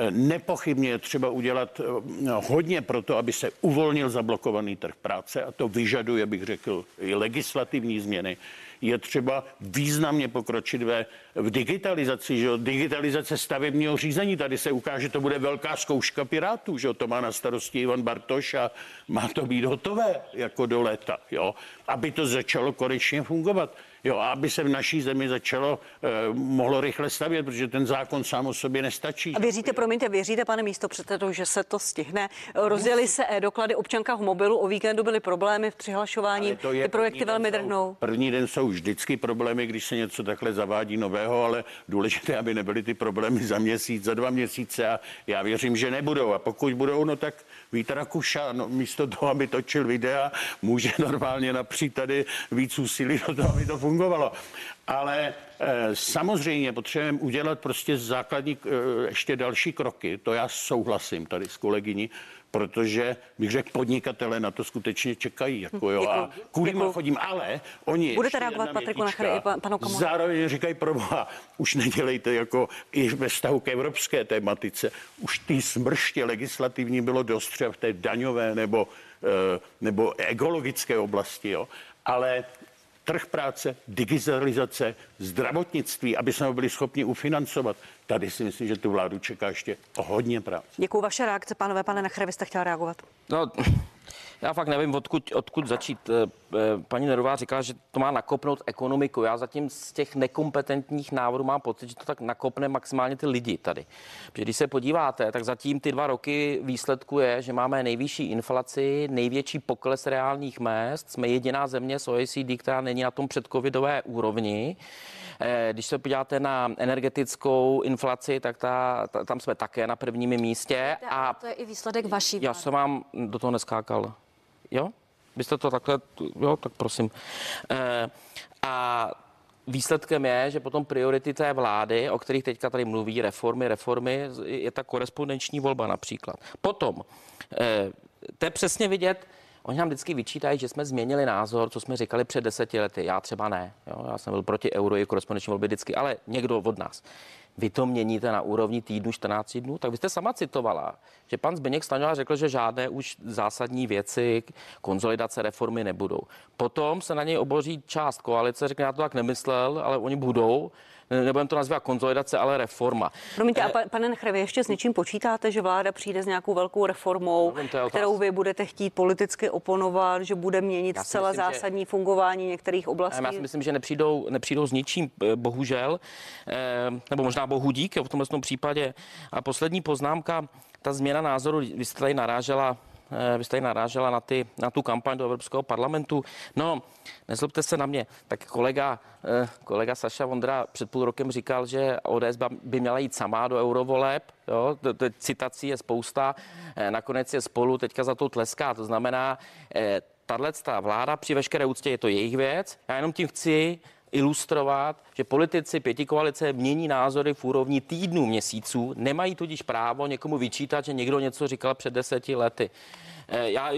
Nepochybně je třeba udělat eh, hodně pro to, aby se uvolnil zablokovaný trh práce a to vyžaduje, bych řekl, i legislativní změny. Je třeba významně pokročit ve, v digitalizaci, že jo? digitalizace stavebního řízení. Tady se ukáže, to bude velká zkouška Pirátů, že jo? to má na starosti Ivan Bartoš a má to být hotové jako do léta, jo? aby to začalo konečně fungovat. Jo, a aby se v naší zemi začalo, eh, mohlo rychle stavět, protože ten zákon sám o sobě nestačí. A věříte, promiňte, věříte, pane místo předsedo, že se to stihne? Rozjeli se e-doklady občanka v mobilu, o víkendu byly problémy v přihlašování, Ale to je ty projekty velmi drhnou. První den jsou vždycky problémy, když se něco takhle zavádí nového, ale důležité, aby nebyly ty problémy za měsíc, za dva měsíce a já věřím, že nebudou. A pokud budou, no tak Vít Rakuša, no, místo toho, aby točil videa, může *laughs* normálně napřít tady víc úsilí do toho, aby to fungovalo. Ale eh, samozřejmě potřebujeme udělat prostě základní, eh, ještě další kroky, to já souhlasím tady s kolegyní, protože bych řekl, podnikatele na to skutečně čekají. Jako jo, a Děkuju. kvůli Děkuju. chodím, ale oni Budete reagovat, Patriku i pa- panu Okamorovi? Zároveň říkají pro boha, už nedělejte jako i ve vztahu k evropské tématice. Už ty smrště legislativní bylo dost třeba v té daňové nebo, eh, nebo ekologické oblasti, jo. ale trh práce, digitalizace, zdravotnictví, aby jsme byli schopni ufinancovat. Tady si myslím, že tu vládu čeká ještě hodně práce. Děkuji vaše reakce, pánové, pane Nachre, vy jste chtěl reagovat. No, *laughs* já fakt nevím, odkud, odkud začít. Eh, eh, Paní Nerová říkala, že to má nakopnout ekonomiku. Já zatím z těch nekompetentních návrhů mám pocit, že to tak nakopne maximálně ty lidi tady. Protože když se podíváte, tak zatím ty dva roky výsledku je, že máme nejvyšší inflaci, největší pokles reálních mest. Jsme jediná země z OECD, která není na tom předcovidové úrovni. Eh, Když se podíváte na energetickou inflaci, tak ta, ta, tam jsme také na prvním místě. A to je i výsledek vaší Já jsem vám do toho neskákal. Jo? Byste to takhle, jo, tak prosím. E, a výsledkem je, že potom priority té vlády, o kterých teďka tady mluví, reformy, reformy, je ta korespondenční volba například. Potom, e, to je přesně vidět, Oni nám vždycky vyčítají, že jsme změnili názor, co jsme říkali před deseti lety. Já třeba ne. Jo? Já jsem byl proti euro i korespondenční volby vždycky, ale někdo od nás. vy to měníte na úrovni týdnu 14 dnů, tak vy jste sama citovala, že pan Zbigněk Stanjula řekl, že žádné už zásadní věci, konzolidace reformy nebudou. Potom se na něj oboří část koalice, řekne, já to tak nemyslel, ale oni budou nebudeme to nazývat konzolidace, ale reforma. Promiňte, a Eh, pa, pane Nechre, vy ještě s něčím počítáte, že vláda přijde s nějakou velkou reformou, Nevím, je otázka. kterou vy budete chtít politicky oponovat, že bude měnit zcela myslím, že- zásadní fungování některých oblastí? Já si myslím, že nepřijdou, nepřijdou s ničím, eh, bohužel, eh, nebo možná bohu dík v tomhle tom případě. A poslední poznámka, ta změna názoru, vy jste tady narážela eh, vy jste narážela na, ty, na tu kampaň do Evropského parlamentu. No, nezlobte se na mě, tak kolega, eh, kolega Saša Vondra před půl rokem říkal, že ODS by měla jít sama do eurovoleb. Jo? Citací je spousta, eh, nakonec je spolu, teďka za to tleská. To znamená, eh, tahle vláda při veškeré úctě je to jejich věc. Já jenom tím chci ilustrovat, že politici pěti koalice mění názory v úrovni týdnů, měsíců, nemají tudíž právo někomu vyčítat, že někdo něco říkal před deseti lety. Eh, Já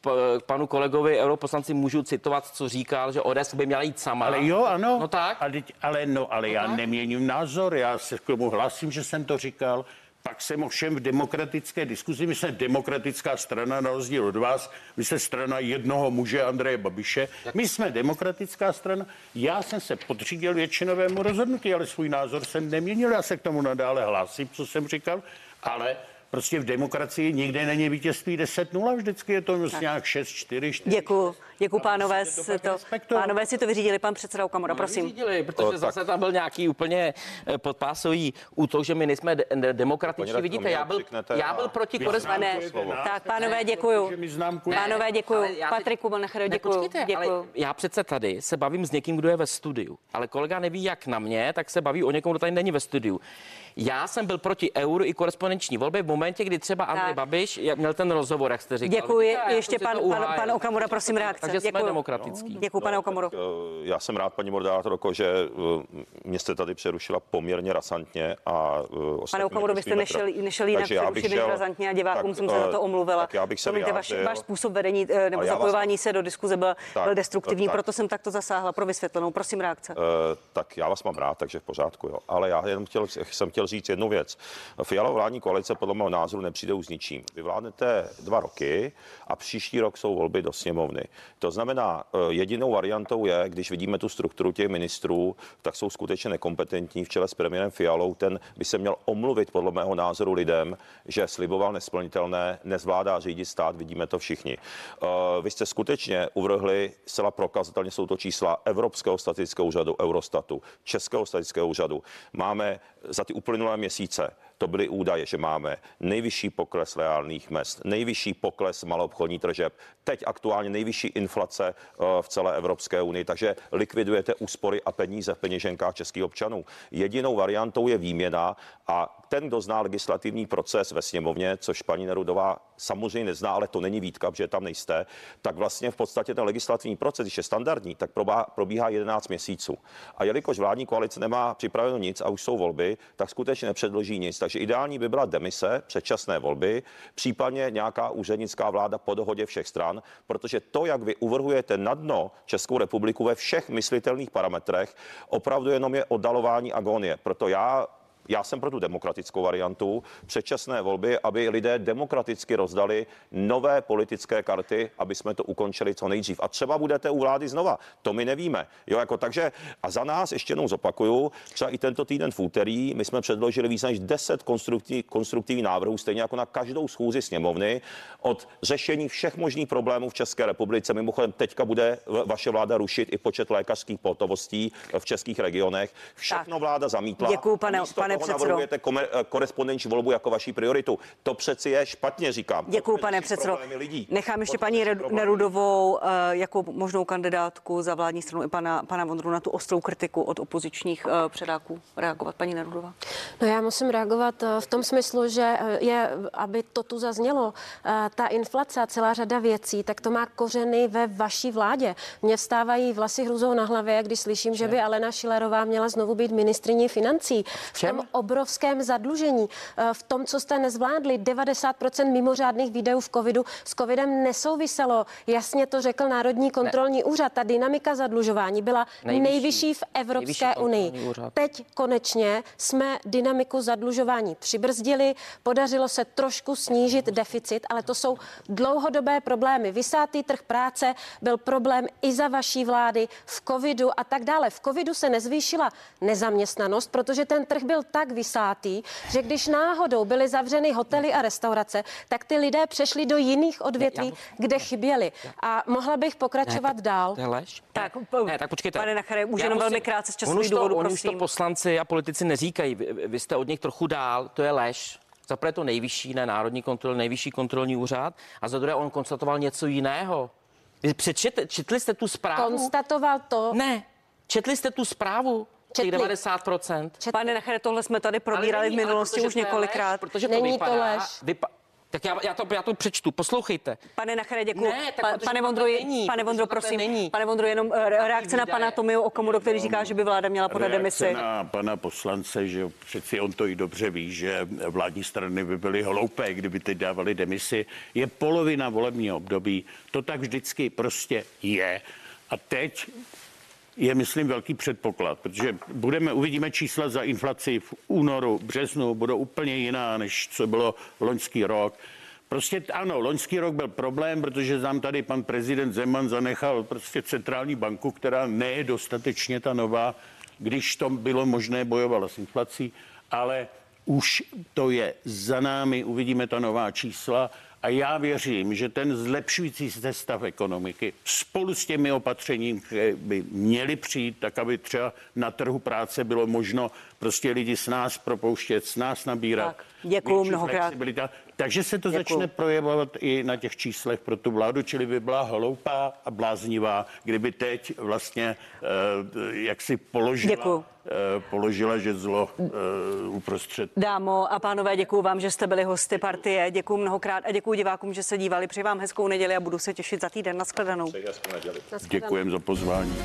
p- panu kolegovi europoslanci můžu citovat, co říkal, že ODS by měla jít sama. Ale jo, ano. No tak. Ale, ale, no, ale já neměním názor, já se k tomu hlásím, že jsem to říkal. Pak jsem ovšem v demokratické diskuzi, my jsme demokratická strana na rozdíl od vás, vy jste strana jednoho muže Andreje Babiše, my jsme demokratická strana, já jsem se podřídil většinovému rozhodnutí, ale svůj názor jsem neměnil, já se k tomu nadále hlásím, co jsem říkal, ale prostě v demokracii nikde není vítězství 10-0, vždycky je to nějak 6-4, 4. Děkuji, děkuji pánové, si to, pánové si to vyřídili, pan předseda Okamura, prosím. Vyřídili, protože zase tam byl nějaký úplně eh, podpásový útok, že my nejsme de- de- demokratičtí. Vidíte, já byl, já byl proti korespondenci. Tak, pánové, děkuju. Pánové, děkuju. Patriku Balnechere, Ne, děkuju. Děkuju. Ale já přece tady se bavím s někým, kdo je ve studiu, ale kolega neví, jak na mě, tak se baví o někom, kdo tady není ve studiu. Já jsem byl proti euru i korespondenční volbě v momentě, kdy třeba Andrej. Babiš měl ten rozhovor, jak jste říkal. Děkuji. Ještě pan, pan, pan Okamura, prosím, reakce. Takže jsme Děkuju. demokratický. Děkuji, pane Okamuro. Eh, Já jsem rád, paní moderátorko, že eh, mě jste tady přerušila poměrně rasantně a eh, Pane Okamuro, vy jste nepustíme nešel, nešel jinak Takže přerušit než šel- razantně a divákům tak, jsem se za to omluvila. Tak já bych se Promiňte, váš, vyjádřil. váš způsob vedení nebo já vás- zapojování se do diskuze byl, Tak, byl destruktivní, tak. proto jsem takto zasáhla pro vysvětlenou. Prosím, reakce. Eh, tak já vás mám rád, takže v pořádku, jo. Ale já jenom chtěl, jsem chtěl říct jednu věc. Fialová vládní koalice podle mého názoru nepřijde už s ničím. Vy vládnete dva roky a příští rok jsou volby do sněmovny. To znamená, eh, jedinou variantou je, když vidíme tu strukturu těch ministrů, tak jsou skutečně nekompetentní v čele s premiérem Fialou. Ten by se měl omluvit podle mého názoru lidem, že sliboval nesplnitelné, nezvládá řídit stát, vidíme to všichni. Eh, Vy jste skutečně uvrhli zcela prokazatelně, jsou to čísla Evropského statistického úřadu, Eurostatu, Českého statistického úřadu. Máme za ty uplynulé měsíce to byly údaje, že máme nejvyšší pokles reálných mest, nejvyšší pokles maloobchodní tržeb, teď aktuálně nejvyšší inflace eh, v celé Evropské unii, takže likvidujete úspory a peníze v peněženkách českých občanů. Jedinou variantou je výměna a ten, kdo zná legislativní proces ve sněmovně, což paní Nerudová samozřejmě nezná, ale to není výtka, protože tam nejste, tak vlastně v podstatě ten legislativní proces, když je standardní, tak probíhá 11 měsíců. A jelikož vládní koalice nemá připraveno nic a už jsou volby, tak skutečně nepředloží nic. Takže ideální by byla demise, předčasné volby, případně nějaká úřednická vláda po dohodě všech stran, protože to, jak vy uvrhujete na dno Českou republiku ve všech myslitelných parametrech, opravdu jenom je oddalování agonie. Proto já já jsem pro tu demokratickou variantu, předčasné volby, aby lidé demokraticky rozdali nové politické karty, aby jsme to ukončili co nejdřív. A třeba budete u vlády znova, to my nevíme. Jo, jako takže a za nás ještě jednou zopakuju, třeba i tento týden v úterý my jsme předložili víc než 10 konstruktiv, konstruktivních návrhů, stejně jako na každou schůzi sněmovny, od řešení všech možných problémů v České republice. Mimochodem, teďka bude vaše vláda rušit i počet lékařských pohotovostí v českých regionech. Všechno vláda zamítla. Děkuju, pane- místo pane předsedo. navrhujete komer- eh, korespondenční volbu jako vaší prioritu. To přeci je špatně, říkám. Děkuji, pane předsedo. lidí. Nechám ještě paní Nerudovou jako možnou kandidátku za vládní stranu i pana, pana Vondru na tu ostrou kritiku od opozičních eh, předáků reagovat. Paní Nerudová. No já musím reagovat v tom smyslu, že je, aby to tu zaznělo, ta inflace a celá řada věcí, tak to má kořeny ve vaší vládě. Mně vstávají vlasy hruzou na hlavě, když slyším, že by Alena Šilerová měla znovu být ministriní financí. V tom obrovském zadlužení, eh, v tom, co jste nezvládli. 90% mimořádných výdajů v covidu s covidem nesouviselo. Jasně to řekl Národní kontrolní ne. úřad. Ta dynamika zadlužování byla nejvyšší, nejvyšší v Evropské nejvyšší unii. Úřad. Teď konečně jsme dynamiku zadlužování přibrzdili, podařilo se trošku snížit deficit, ale to jsou dlouhodobé problémy. Vysátý trh práce byl problém i za vaší vlády v covidu a tak dále. V covidu se nezvýšila nezaměstnanost, protože ten trh byl tak vysátý, že když náhodou byly zavřeny hotely a restaurace, tak ty lidé přešli do jiných odvětví, kde chyběli. A mohla bych pokračovat ne, dál. To je lež. Tak, ne, tak počkejte. Pane Nachare, už jenom velmi krátce z časových to, důvodů, oni prosím. už to poslanci a politici neříkají. Vy, vy jste od nich trochu dál, to je lež. Za prvé to nejvyšší, ne národní kontrol, nejvyšší kontrolní úřad. A za druhé on konstatoval něco jiného. Vy přečetli, četli jste tu zprávu? Konstatoval to. Ne, četli jste tu zprávu? Těch 90%. Četli. Pane Nachare, tohle jsme tady probírali v minulosti už několikrát. Lež, protože Není to, vypadá, to lež. Vypa- tak já, já, to, já to přečtu, poslouchejte. Pane Nachare, děkuji. Ne, tak pa, pane to Vondro, není, pane Vondro, to prosím. není. Pane Vondro, jenom eh, reakce na pana Tomiu Okamuru, který říká, že by vláda měla podat demisi. na pana poslance, že přeci on to i dobře ví, že vládní strany by byly hloupé, kdyby teď dávali demisi. Je polovina volebního období, to tak vždycky prostě je. A teď je, myslím, velký předpoklad, protože budeme, uvidíme čísla za inflaci v únoru, březnu, budou úplně jiná, než co bylo loňský rok. Prostě ano, loňský rok byl problém, protože nám tady pan prezident Zeman zanechal prostě centrální banku, která ne je dostatečně ta nová, když to bylo možné, bojovala s inflací, ale už to je za námi, uvidíme ta nová čísla a já věřím, že ten zlepšující se stav ekonomiky spolu s těmi opatřeními, které by měly přijít, tak aby třeba na trhu práce bylo možno prostě lidi s nás propouštět, s nás nabírat. Tak, děkuju větší mnohokrát. flexibilita. Takže se to Děkuju. začne projevovat i na těch číslech pro tu vládu, čili by byla hloupá a bláznivá, kdyby teď vlastně eh, jak si položila, Děkuju. eh, položila žezlo eh, uprostřed Dámo a pánové, děkuji vám, že jste byli hosty partie. Děkuji mnohokrát a děkuji divákům, že se dívali. Přeji vám hezkou neděli a budu se těšit za týden. Naschledanou. Děkujeme za pozvání.